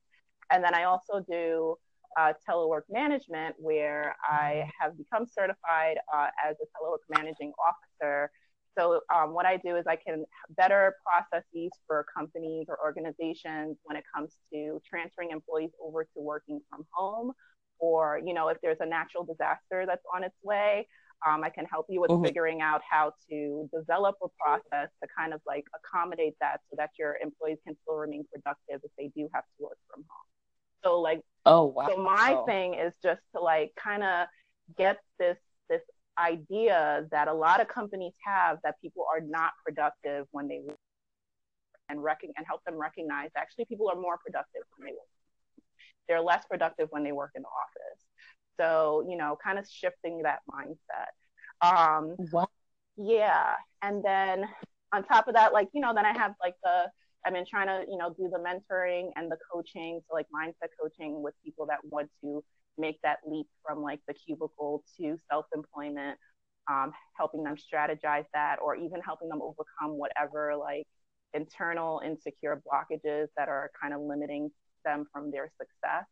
And then i also do uh, telework management where i have become certified uh, as a telework managing officer so um, what I do is I can better processes for companies or organizations when it comes to transferring employees over to working from home, or you know if there's a natural disaster that's on its way, um, I can help you with Mhm. figuring out how to develop a process to kind of like accommodate that so that your employees can still remain productive if they do have to work from home. So like Oh wow. so my thing is just to like kind of get this idea that a lot of companies have that people are not productive when they work and rec- and help them recognize actually people are more productive when they work. They're less productive when they work in the office. So, you know, kind of shifting that mindset. Um, Wow. yeah. And then on top of that, like, you know, then I have like the I've been trying to, you know, do the mentoring and the coaching, so like mindset coaching with people that want to make that leap from like the cubicle to self-employment, um, helping them strategize that, or even helping them overcome whatever like internal insecure blockages that are kind of limiting them from their success.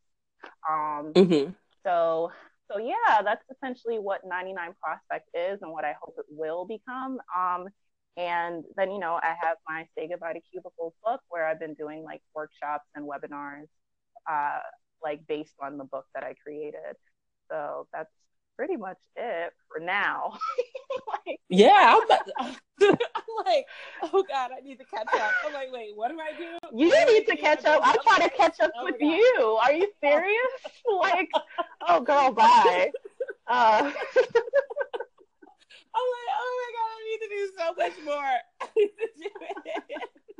Um, Mm-hmm. so, so yeah, that's essentially what 99 Prospect is and what I hope it will become. Um, and then, you know, I have my Say Goodbye to Cubicles book where I've been doing like workshops and webinars, uh, like based on the book that I created. So that's pretty much it for now. like, Yeah, I'm, like- I'm like, oh God, I need to catch up. I'm like, wait, what do I do? you What need to catch up. I'm trying to catch up Oh with you. Are you serious? like, oh girl, bye. Uh, I'm like, oh my god, I need to do so much more.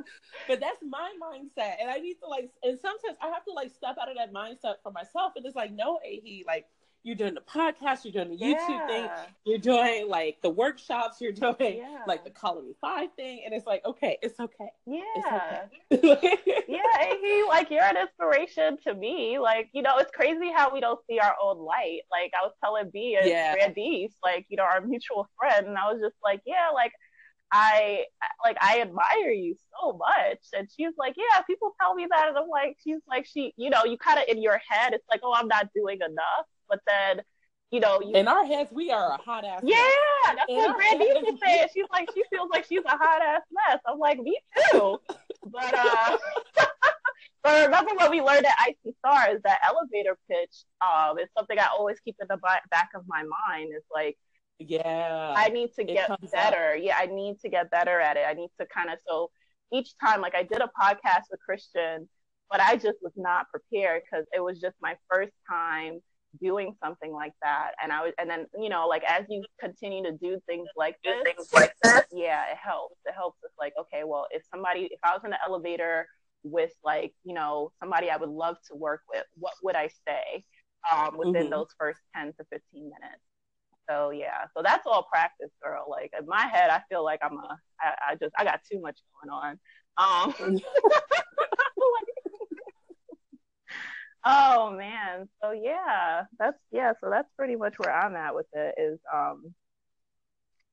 I need to do it. but that's my mindset, and I need to like, and sometimes I have to like step out of that mindset for myself, and it's like, no, Ehi, like you're doing the podcast, you're doing the YouTube thing, you're doing like the workshops, you're doing Yeah. like the Colony Five thing, and it's like, okay, it's okay, Yeah. it's okay. yeah, he like you're an inspiration to me. Like, you know, it's crazy how we don't see our own light. Like I was telling B and Yeah. Brandice, like, you know, our mutual friend, and I was just like, Yeah, like I like I admire you so much. And she's like, Yeah, people tell me that and I'm like, she's like she you know, you kinda in your head, it's like, Oh, I'm not doing enough. But then, you know, you In our heads, we are a hot ass. yeah, that's In what heads, was. She's like, she feels like she's a hot ass mess. I'm like, me too. But uh, but remember what we learned at IC Star is that elevator pitch um is something I always keep in the back of my mind. Is like yeah. I need to get better. Yeah, I need to get better at it. I need to kind of so each time, like I did a podcast with Christian, but I just was not prepared because it was just my first time doing something like that. And I was, and then you know, like as you continue to do things like this, things like this, yeah, it helps. It helps. It's like okay, well, if somebody, if I was in the elevator with like you know somebody I would love to work with, what would I say um, within Mhm. those first ten to fifteen minutes? So yeah, so that's all practice, girl. Like in my head, I feel like I'm a, I, I just, I got too much going on. Um, oh man, so yeah, that's yeah, so that's pretty much where I'm at with it. Is um,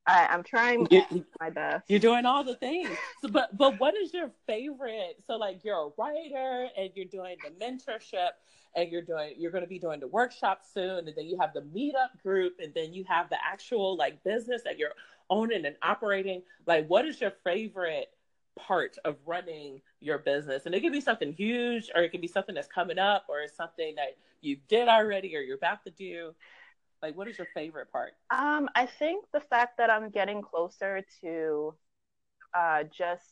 I, I'm trying You- my best. You're doing all the things. So, but but what is your favorite? So like you're a writer and you're doing the mentorship and you're doing you're going to be doing the workshop soon and then you have the meetup group and then you have the actual like business that you're owning and operating. Like what is your favorite part of running your business? And it could be something huge or it could be something that's coming up or it's something that you did already or you're about to do. Like what is your favorite part? Um, I think the fact that I'm getting closer to uh, just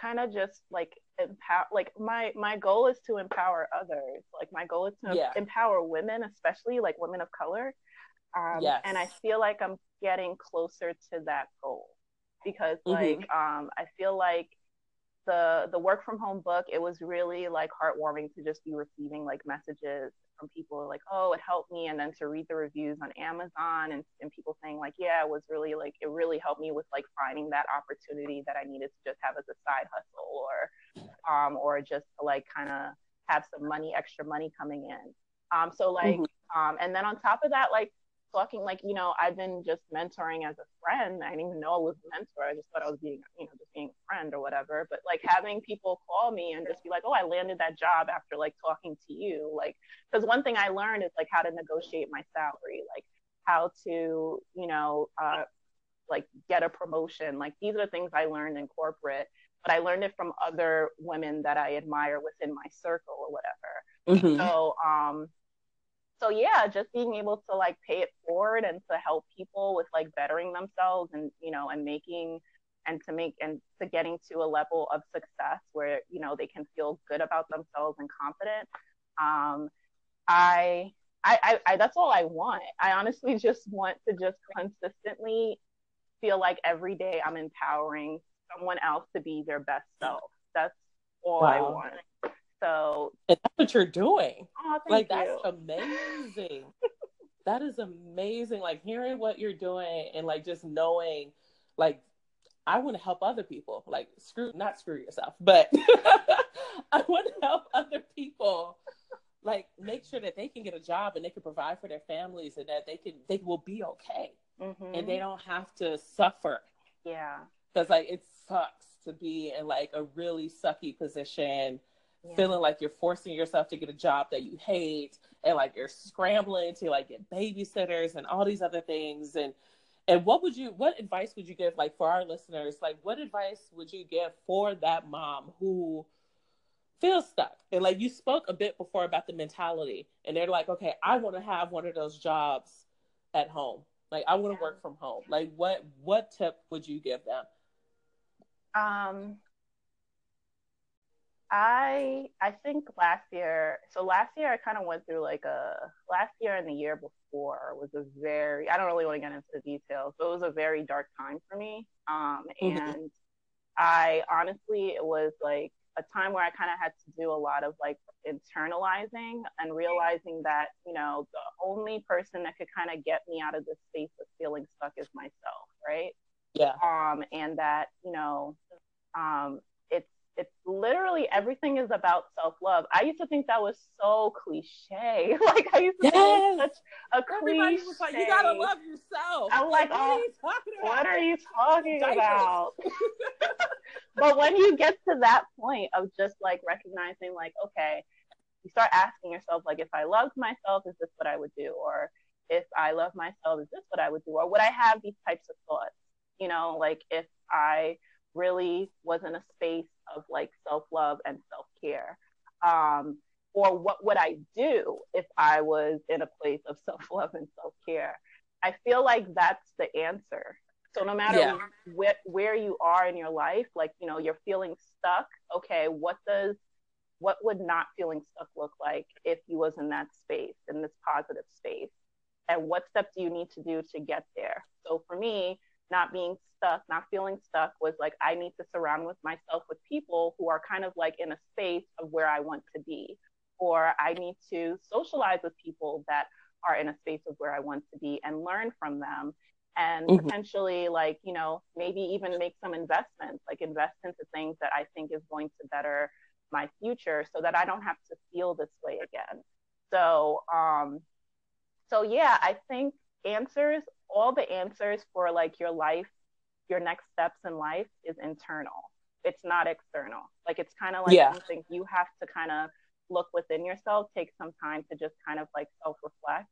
kind of just like empower like my my goal is to empower others like my goal is to Yeah. empower women especially like women of color um Yes. and i feel like i'm getting closer to that goal because Mhm. like um i feel like the the work from home book it was really like heartwarming to just be receiving like messages from people like oh it helped me and then to read the reviews on amazon and, and people saying like yeah it was really like it really helped me with like finding that opportunity that i needed to just have as a side hustle or um or just to like kind of have some money extra money coming in um so like Mhm. um and then on top of that like talking like you know i've been just mentoring as a friend. I didn't even know i was a mentor. I just thought i was being you know just being a friend or whatever. But like having people call me and just be like oh i landed that job after like talking to you. Like because one thing i learned is like how to negotiate my salary like how to you know uh like get a promotion. Like these are the things i learned in corporate but i learned it from other women that i admire within my circle or whatever. Mhm. so um so yeah just being able to like pay it forward and to help people with like bettering themselves and you know and making and to make and to getting to a level of success where you know they can feel good about themselves and confident um i I, I, I that's all I want. I honestly just want to just consistently feel like every day I'm empowering someone else to be their best self. That's all I want. So, And that's what you're doing. oh, like you. that's amazing. that is amazing. Like hearing what you're doing and like just knowing, like I want to help other people. Like screw not screw yourself, but I want to help other people like make sure that they can get a job and they can provide for their families and that they can they will be okay Mhm. and they don't have to suffer yeah. because like it sucks to be in like a really sucky position Yeah. feeling like you're forcing yourself to get a job that you hate and like you're scrambling to like get babysitters and all these other things. And and what would you what advice would you give like for our listeners? Like what advice would you give for that mom who feels stuck? And like you spoke a bit before about the mentality and they're like okay i want to have one of those jobs at home. Like i want to work from home. Like what what tip would you give them? Um, I I think last year. So last year I kind of went through like a last year and the year before was a very. I don't really want to get into the details, but it was a very dark time for me. Um, Mhm. and I honestly it was like a time where I kind of had to do a lot of like internalizing and realizing that you know the only person that could kind of get me out of this space of feeling stuck is myself, right? yeah um, and that you know um, it's literally everything is about self love. I used to think that was so cliche. like I used to think it was Yes. such a Everybody cliche. was like, "You gotta love yourself." I'm like, what oh, are you talking about? What are you talking Diapers. about? but when you get to that point of just like recognizing, like, okay, you start asking yourself, like, if I loved myself, is this what I would do? Or if I love myself, is this what I would do? Or would I have these types of thoughts? You know, like if I really was in a space of like self love and self care. Um, or what would I do if I was in a place of self love and self care? I feel like that's the answer. So no matter Yeah. where, where you are in your life, like, you know, you're feeling stuck. Okay, what does, what would not feeling stuck look like if you was in that space, in this positive space? And what steps do you need to do to get there? So for me, not being stuck, not feeling stuck was like, I need to surround with myself with people who are kind of like in a space of where I want to be. Or I need to socialize with people that are in a space of where I want to be and learn from them and Mhm. potentially like you know maybe even make some investments like invest into things that i think is going to better my future so that i don't have to feel this way again so um so yeah i think answers all the answers for like your life your next steps in life is internal it's not external like it's kind of like Yeah. something you have to kind of look within yourself take some time to just kind of like self reflect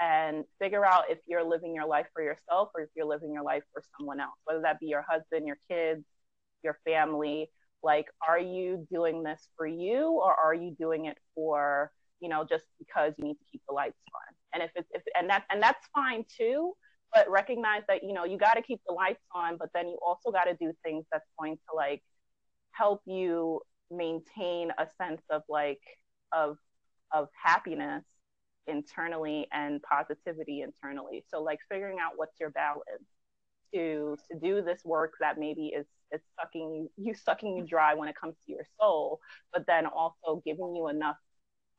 and figure out if you're living your life for yourself or if you're living your life for someone else, whether that be your husband, your kids, your family. Like, are you doing this for you or are you doing it for, you know, just because you need to keep the lights on? And if it's, if, and that, and that's fine too, but recognize that, you know, you got to keep the lights on, but then you also got to do things that's going to like help you maintain a sense of like, of, of happiness internally and positivity internally. So like figuring out what's your balance to to do this work that maybe is is sucking you sucking you dry when it comes to your soul, but then also giving you enough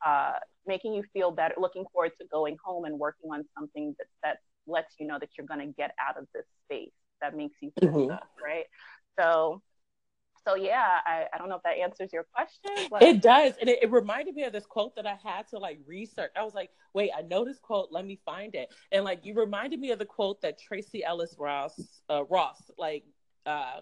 uh, making you feel better, looking forward to going home and working on something that that lets you know that you're going to get out of this space that makes you feel Mhm. stuff, right? So so yeah, I, I don't know if that answers your question, but It does. And it, it reminded me of this quote that I had to like research. I was like, wait, I know this quote. Let me find it. And like, you reminded me of the quote that Tracee Ellis Ross, uh, Ross, like, uh,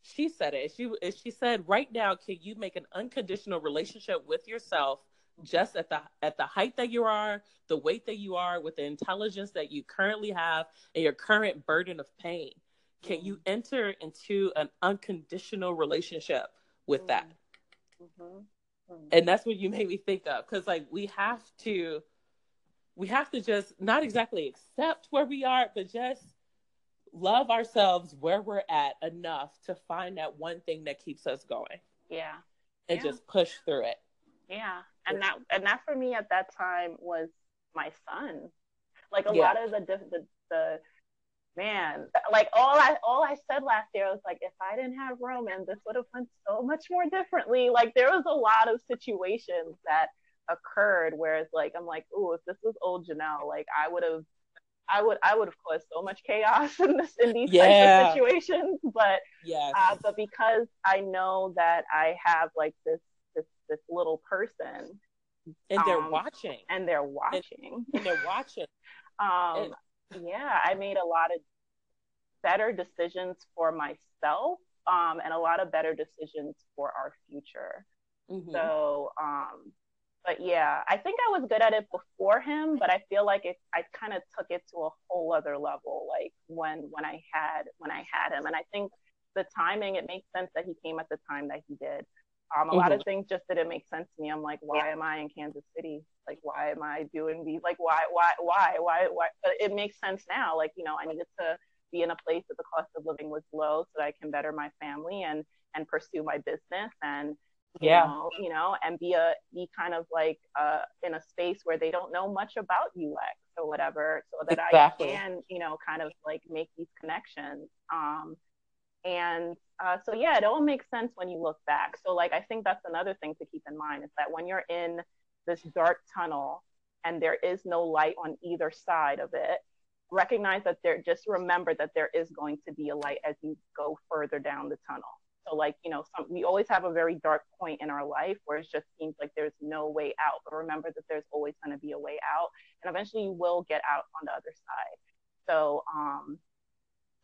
she said it. She, she said, right now, can you make an unconditional relationship with yourself just at the, at the height that you are, the weight that you are, with the intelligence that you currently have and your current burden of pain? Can you enter into an unconditional relationship with that? Mhm. Mhm. and that's what you made me think of because like we have to we have to just not exactly accept where we are but just love ourselves where we're at enough to find that one thing that keeps us going yeah. and Yeah. just push through it Yeah, and that and that for me at that time was my son. Like a Yeah. lot of the diff- the the man, like all I all I said last year I was like if I didn't have Roman, this would have went so much more differently. Like there was a lot of situations that occurred where it's like I'm like, oh, if this was old Janelle, like I would have I would I would have caused so much chaos in this in these Yeah. types of situations. But Yes. uh, but because I know that I have like this this little person and they're um, watching. and they're watching. And they're watching. Um, yeah, I made a lot of better decisions for myself, um, and a lot of better decisions for our future. Mhm. So, um, but yeah, I think I was good at it before him, but I feel like it, I kind of took it to a whole other level, like when when I had when I had him, and I think the timing it makes sense that he came at the time that he did. Um, a lot of things just didn't make sense to me. I'm like, why am I in Kansas City? Like, why am I doing these? Like, why, why, why, why, why? But it makes sense now. Like, you know, I needed to be in a place that the cost of living was low, so that I can better my family and and pursue my business and you Yeah. know, you know, and be a be kind of like uh, in a space where they don't know much about UX or whatever, so that Exactly. I can, you know, kind of like make these connections. Um, and uh, so yeah, it all makes sense when you look back. So like I think that's another thing to keep in mind is that when you're in this dark tunnel and there is no light on either side of it, recognize that there just remember that there is going to be a light as you go further down the tunnel. So like, you know, some we always have a very dark point in our life where it just seems like there's no way out. But remember that there's always going to be a way out and eventually you will get out on the other side. So um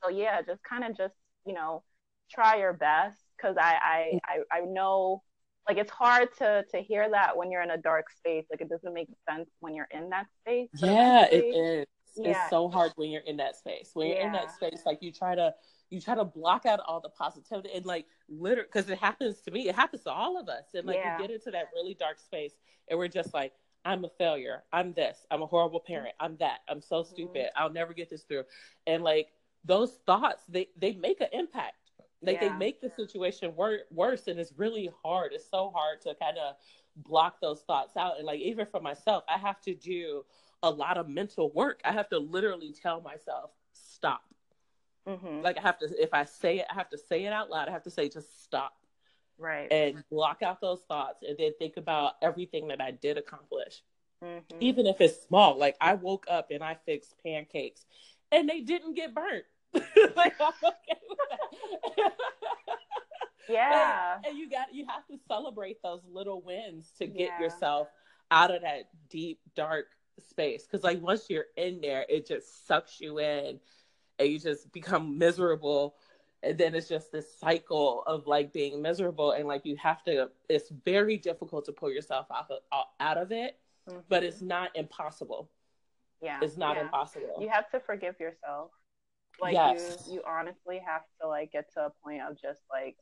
so yeah, just kind of just, you know, try your best because I, I I I know like it's hard to to hear that when you're in a dark space. Like it doesn't make sense when you're in that space. Yeah, it eventually- is. Yeah. It's so hard when you're in that space. When you're in that space, like you try to you try to block out all the positivity and like literally because it happens to me, it happens to all of us. And like Yeah. you get into that really dark space and we're just like, I'm a failure. I'm this. I'm a horrible parent. I'm that. I'm so Mm-hmm. stupid. I'll never get this through. And like those thoughts, they they make an impact. Like Yeah. they make the situation wor- worse, and it's really hard. It's so hard to kind of block those thoughts out. And like even for myself, I have to do a lot of mental work. I have to literally tell myself, stop. Mhm. Like I have to, if I say it, I have to say it out loud. I have to say, just stop right. and block out those thoughts, and then think about everything that I did accomplish, Mhm. even if it's small. Like I woke up and I fixed pancakes, and they didn't get burnt. like I'm okay with that. Yeah. and, and you got you have to celebrate those little wins to get Yeah. yourself out of that deep dark space because like once you're in there it just sucks you in and you just become miserable and then it's just this cycle of like being miserable and like you have to it's very difficult to pull yourself out of, out of it Mhm. but it's not impossible yeah. it's not yeah. impossible You have to forgive yourself. Like Yes. you, you honestly have to like get to a point of just like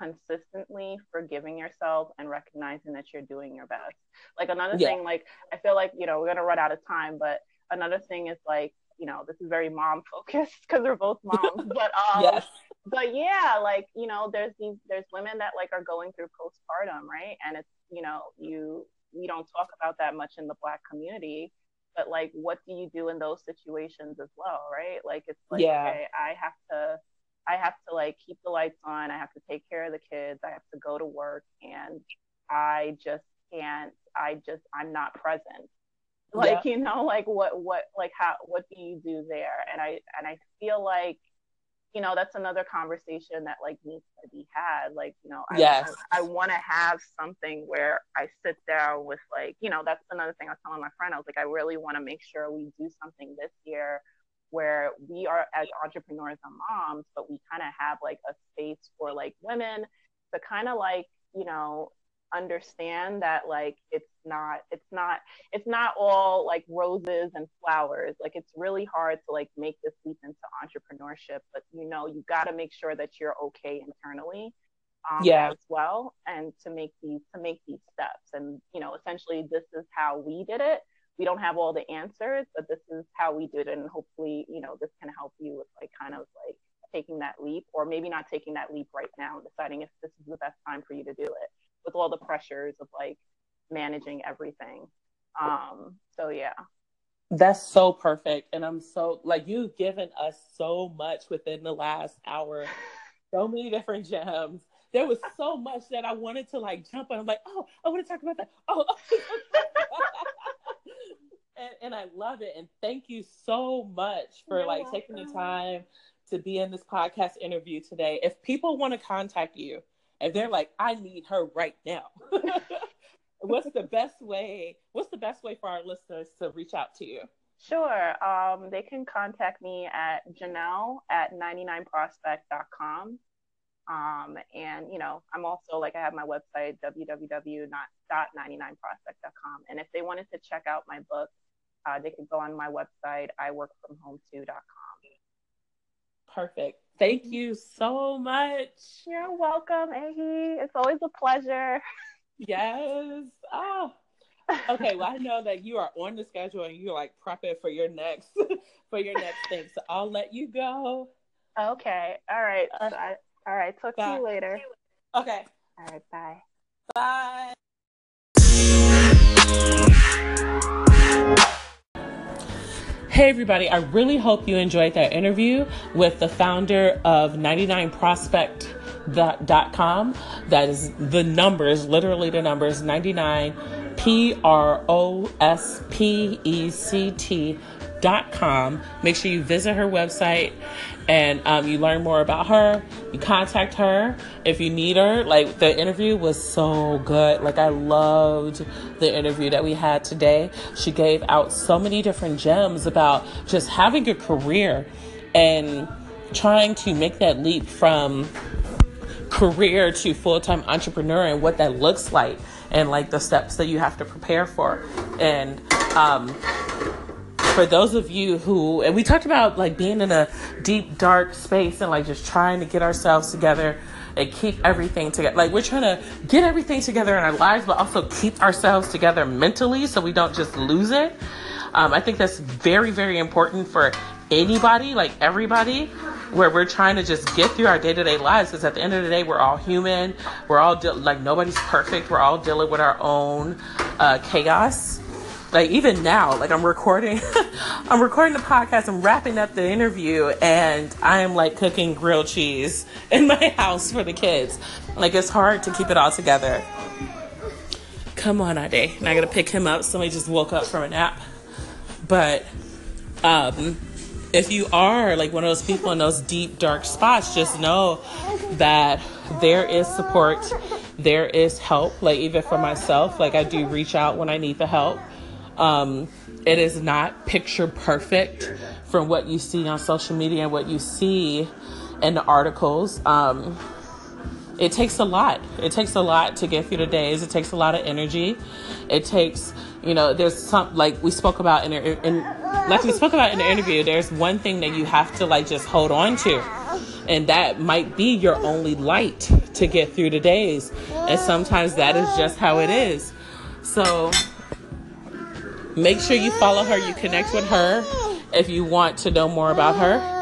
consistently forgiving yourself and recognizing that you're doing your best. Like another Yeah. thing, like I feel like you know we're gonna run out of time, but another thing is like you know this is very mom focused because we're both moms, but um, yes but yeah, like you know, there's these there's women that like are going through postpartum, right? And it's you know you we don't talk about that much in the Black community, but like what do you do in those situations as well, right? Like it's like Yeah. okay, I have to I have to like keep the lights on, I have to take care of the kids, I have to go to work, and I just can't. I just I'm not present. Like you know, like what what like how what do you do there? And I and I feel like you know that's another conversation that like needs to be had like you know i, Yes. I, I want to have something where i sit down with like you know that's another thing i was telling my friend i was like i really want to make sure we do something this year where we are as entrepreneurs and moms but we kind of have like a space for like women to kind of like you know understand that like it's not it's not it's not all like roses and flowers. Like it's really hard to like make this leap into entrepreneurship but you know you got to make sure that you're okay internally um, Yeah. as well and to make these to make these steps. And you know essentially this is how we did it. We don't have all the answers but this is how we did it and hopefully you know this can help you with like kind of like taking that leap or maybe not taking that leap right now and deciding if this is the best time for you to do it with all the pressures of like managing everything um so yeah That's so perfect. And I'm so like you've given us so much within the last hour. So many different gems. There was so much that I wanted to like jump on. I'm like, oh, I want to talk about that. Oh, and, and I love it. And thank you so much for You're like taking the time to be in this podcast interview today. If people want to contact you, if they're like, I need her right now, what's the best way? What's the best way for our listeners to reach out to you? Sure. Um, they can contact me at Janelle at 99prospect.com. Um, and, you know, I'm also like, I have my website, www.99prospect.com. And if they wanted to check out my book, uh, they could go on my website, iworkfromhome2.com. Perfect. Thank you so much. You're welcome, Ehi. It's always a pleasure. Yes. Oh. Okay, well I know that you are on the schedule and you're like prepping for your next for your next thing. So I'll let you go. Okay. All right. Uh, I, all right. Talk to you later. Okay. All right. Bye. Bye. Hey, everybody. I really hope you enjoyed that interview with the founder of 99prospect.com. That is the numbers, literally the numbers 99 P R O S P E C T dot com. Make sure you visit her website and um, you learn more about her. You contact her if you need her. Like the interview was so good. Like I loved the interview that we had today. She gave out so many different gems about just having a career and trying to make that leap from career to full-time entrepreneur and what that looks like and like the steps that you have to prepare for. And um for those of you who and we talked about like being in a deep dark space and like just trying to get ourselves together and keep everything together like we're trying to get everything together in our lives but also keep ourselves together mentally so we don't just lose it. Um, i think that's very very important for anybody like everybody where we're trying to just get through our day-to-day lives because at the end of the day we're all human. We're all de- like nobody's perfect. We're all dealing with our own uh, chaos. Like even now like i'm recording i'm recording the podcast i'm wrapping up the interview and i am like cooking grilled cheese in my house for the kids. Like it's hard to keep it all together. Come on ade and i gotta pick him up. Somebody just woke up from a nap. But um if you are like one of those people in those deep dark spots just know that there is support there is help like even for myself like i do reach out when i need the help um, it is not picture perfect from what you see on social media and what you see in the articles. Um, it takes a lot. It takes a lot to get through the days. It takes a lot of energy. It takes, you know, there's some like we spoke about in, in like we spoke about in the interview. There's one thing that you have to like just hold on to, and that might be your only light to get through the days. And sometimes that is just how it is. So make sure you follow her you connect with her if you want to know more about her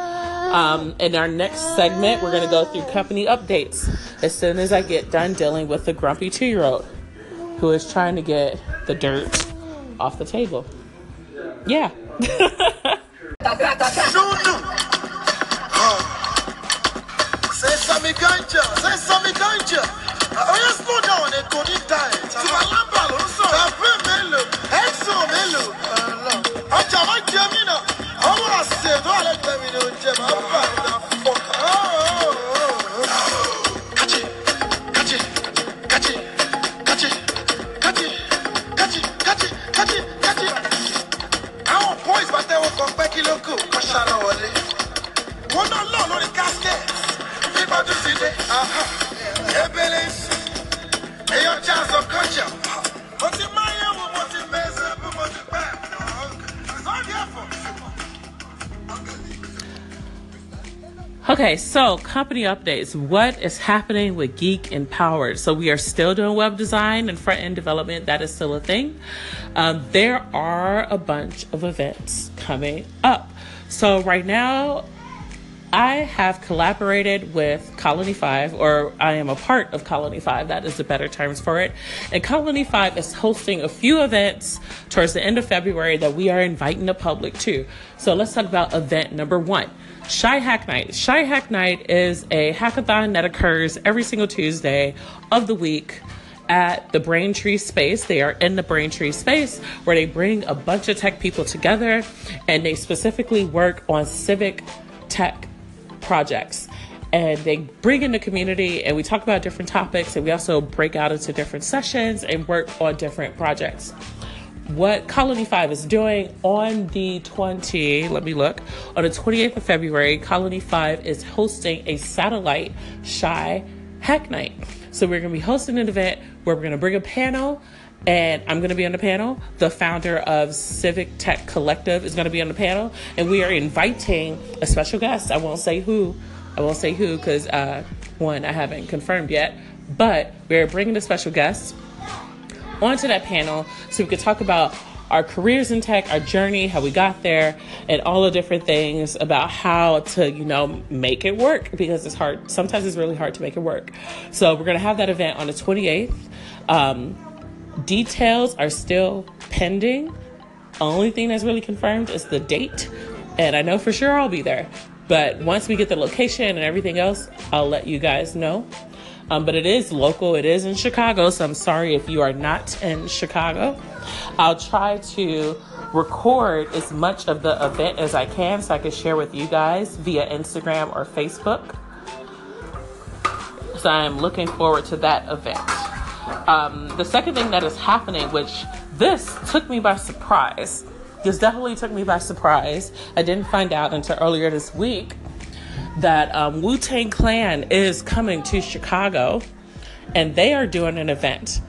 um, in our next segment we're going to go through company updates. As soon as i get done dealing with the grumpy two-year-old who is trying to get the dirt off the table. Yeah Ebele, a your chance of culture. Okay, so company updates. What is happening with Geek Empowered? So we are still doing web design and front end development. That is still a thing. Um, there are a bunch of events coming up. So right now, I have collaborated with Colony 5, or I am a part of Colony 5, that is the better terms for it. And Colony 5 is hosting a few events towards the end of February that we are inviting the public to. So let's talk about event number one. Chi Hack Night. Chi Hack Night is a hackathon that occurs every single Tuesday of the week at the Braintree space. They are in the Braintree space where they bring a bunch of tech people together and they specifically work on civic tech projects. And they bring in the community and we talk about different topics and we also break out into different sessions and work on different projects. What Colony 5 is doing on the 20, let me look, on the 28th of February, Colony 5 is hosting a satellite Chi Hack Night. So we're going to be hosting an event where we're going to bring a panel and I'm going to be on the panel. The founder of Civic Tech Collective is going to be on the panel, and we are inviting a special guest. I won't say who. I won't say who because uh, one I haven't confirmed yet, but we're bringing a special guest onto that panel so we could talk about our careers in tech, our journey, how we got there, and all the different things about how to, you know, make it work because it's hard. Sometimes it's really hard to make it work. So we're going to have that event on the 28th. Um, details are still pending. Only thing that's really confirmed is the date. And I know for sure I'll be there. But once we get the location and everything else, I'll let you guys know. Um, but it is local, it is in Chicago, so I'm sorry if you are not in Chicago. I'll try to record as much of the event as I can so I can share with you guys via Instagram or Facebook. So I'm looking forward to that event. Um, the second thing that is happening, which this took me by surprise, this definitely took me by surprise. I didn't find out until earlier this week that um, Wu Tang Clan is coming to Chicago and they are doing an event.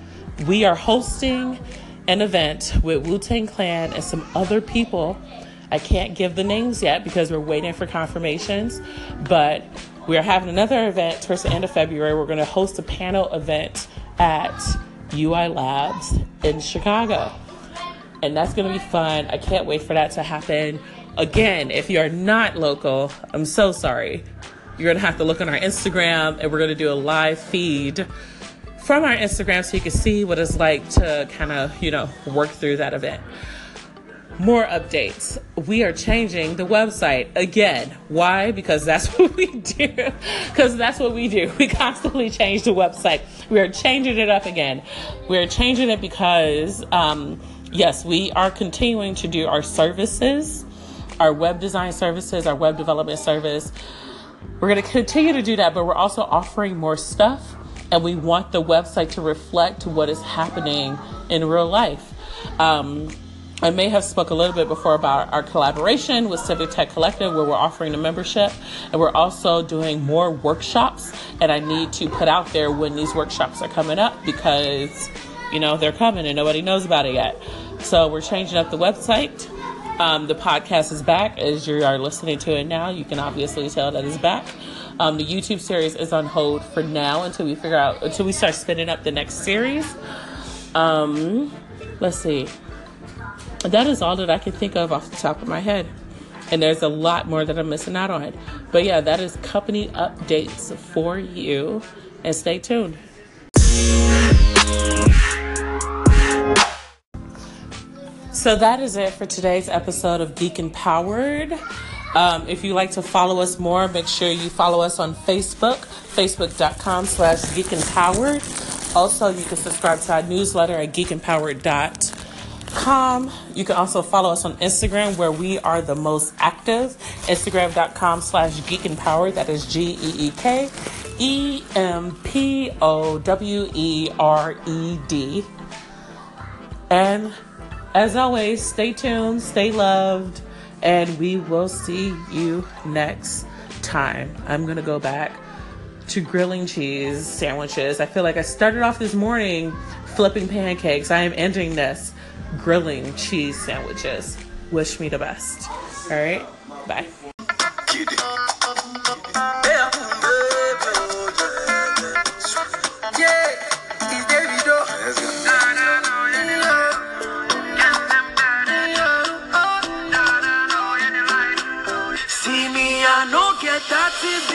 We are hosting an event with Wu Tang Clan and some other people. I can't give the names yet because we're waiting for confirmations, but we are having another event towards the end of February. We're going to host a panel event at UI Labs in Chicago. And that's going to be fun. I can't wait for that to happen. Again, if you're not local, I'm so sorry. You're going to have to look on our Instagram and we're going to do a live feed from our Instagram so you can see what it's like to kind of, you know, work through that event. More updates. We are changing the website again. Why? Because that's what we do. Because that's what we do. We constantly change the website. We are changing it up again. We are changing it because, um, yes, we are continuing to do our services our web design services, our web development service. We're going to continue to do that, but we're also offering more stuff, and we want the website to reflect what is happening in real life. Um, I may have spoke a little bit before about our collaboration with Civic Tech Collective, where we're offering a membership, and we're also doing more workshops. And I need to put out there when these workshops are coming up because, you know, they're coming and nobody knows about it yet. So we're changing up the website. Um, the podcast is back as you are listening to it now. You can obviously tell that it's back. Um, the YouTube series is on hold for now until we figure out until we start spinning up the next series. Um, let's see. That is all that I can think of off the top of my head. And there's a lot more that I'm missing out on. But yeah, that is company updates for you. And stay tuned. So that is it for today's episode of Geek Empowered. Um, if you like to follow us more, make sure you follow us on Facebook, facebook.com slash Geek Empowered. Also, you can subscribe to our newsletter at geekempowered.com. You can also follow us on Instagram where we are the most active, instagram.com slash Geek Empowered. That is G E E K E M P O W E R E D. And as always, stay tuned, stay loved, and we will see you next time. I'm going to go back to grilling cheese sandwiches. I feel like I started off this morning flipping pancakes. I am ending this grilling cheese sandwiches. Wish me the best. All right, bye. to be.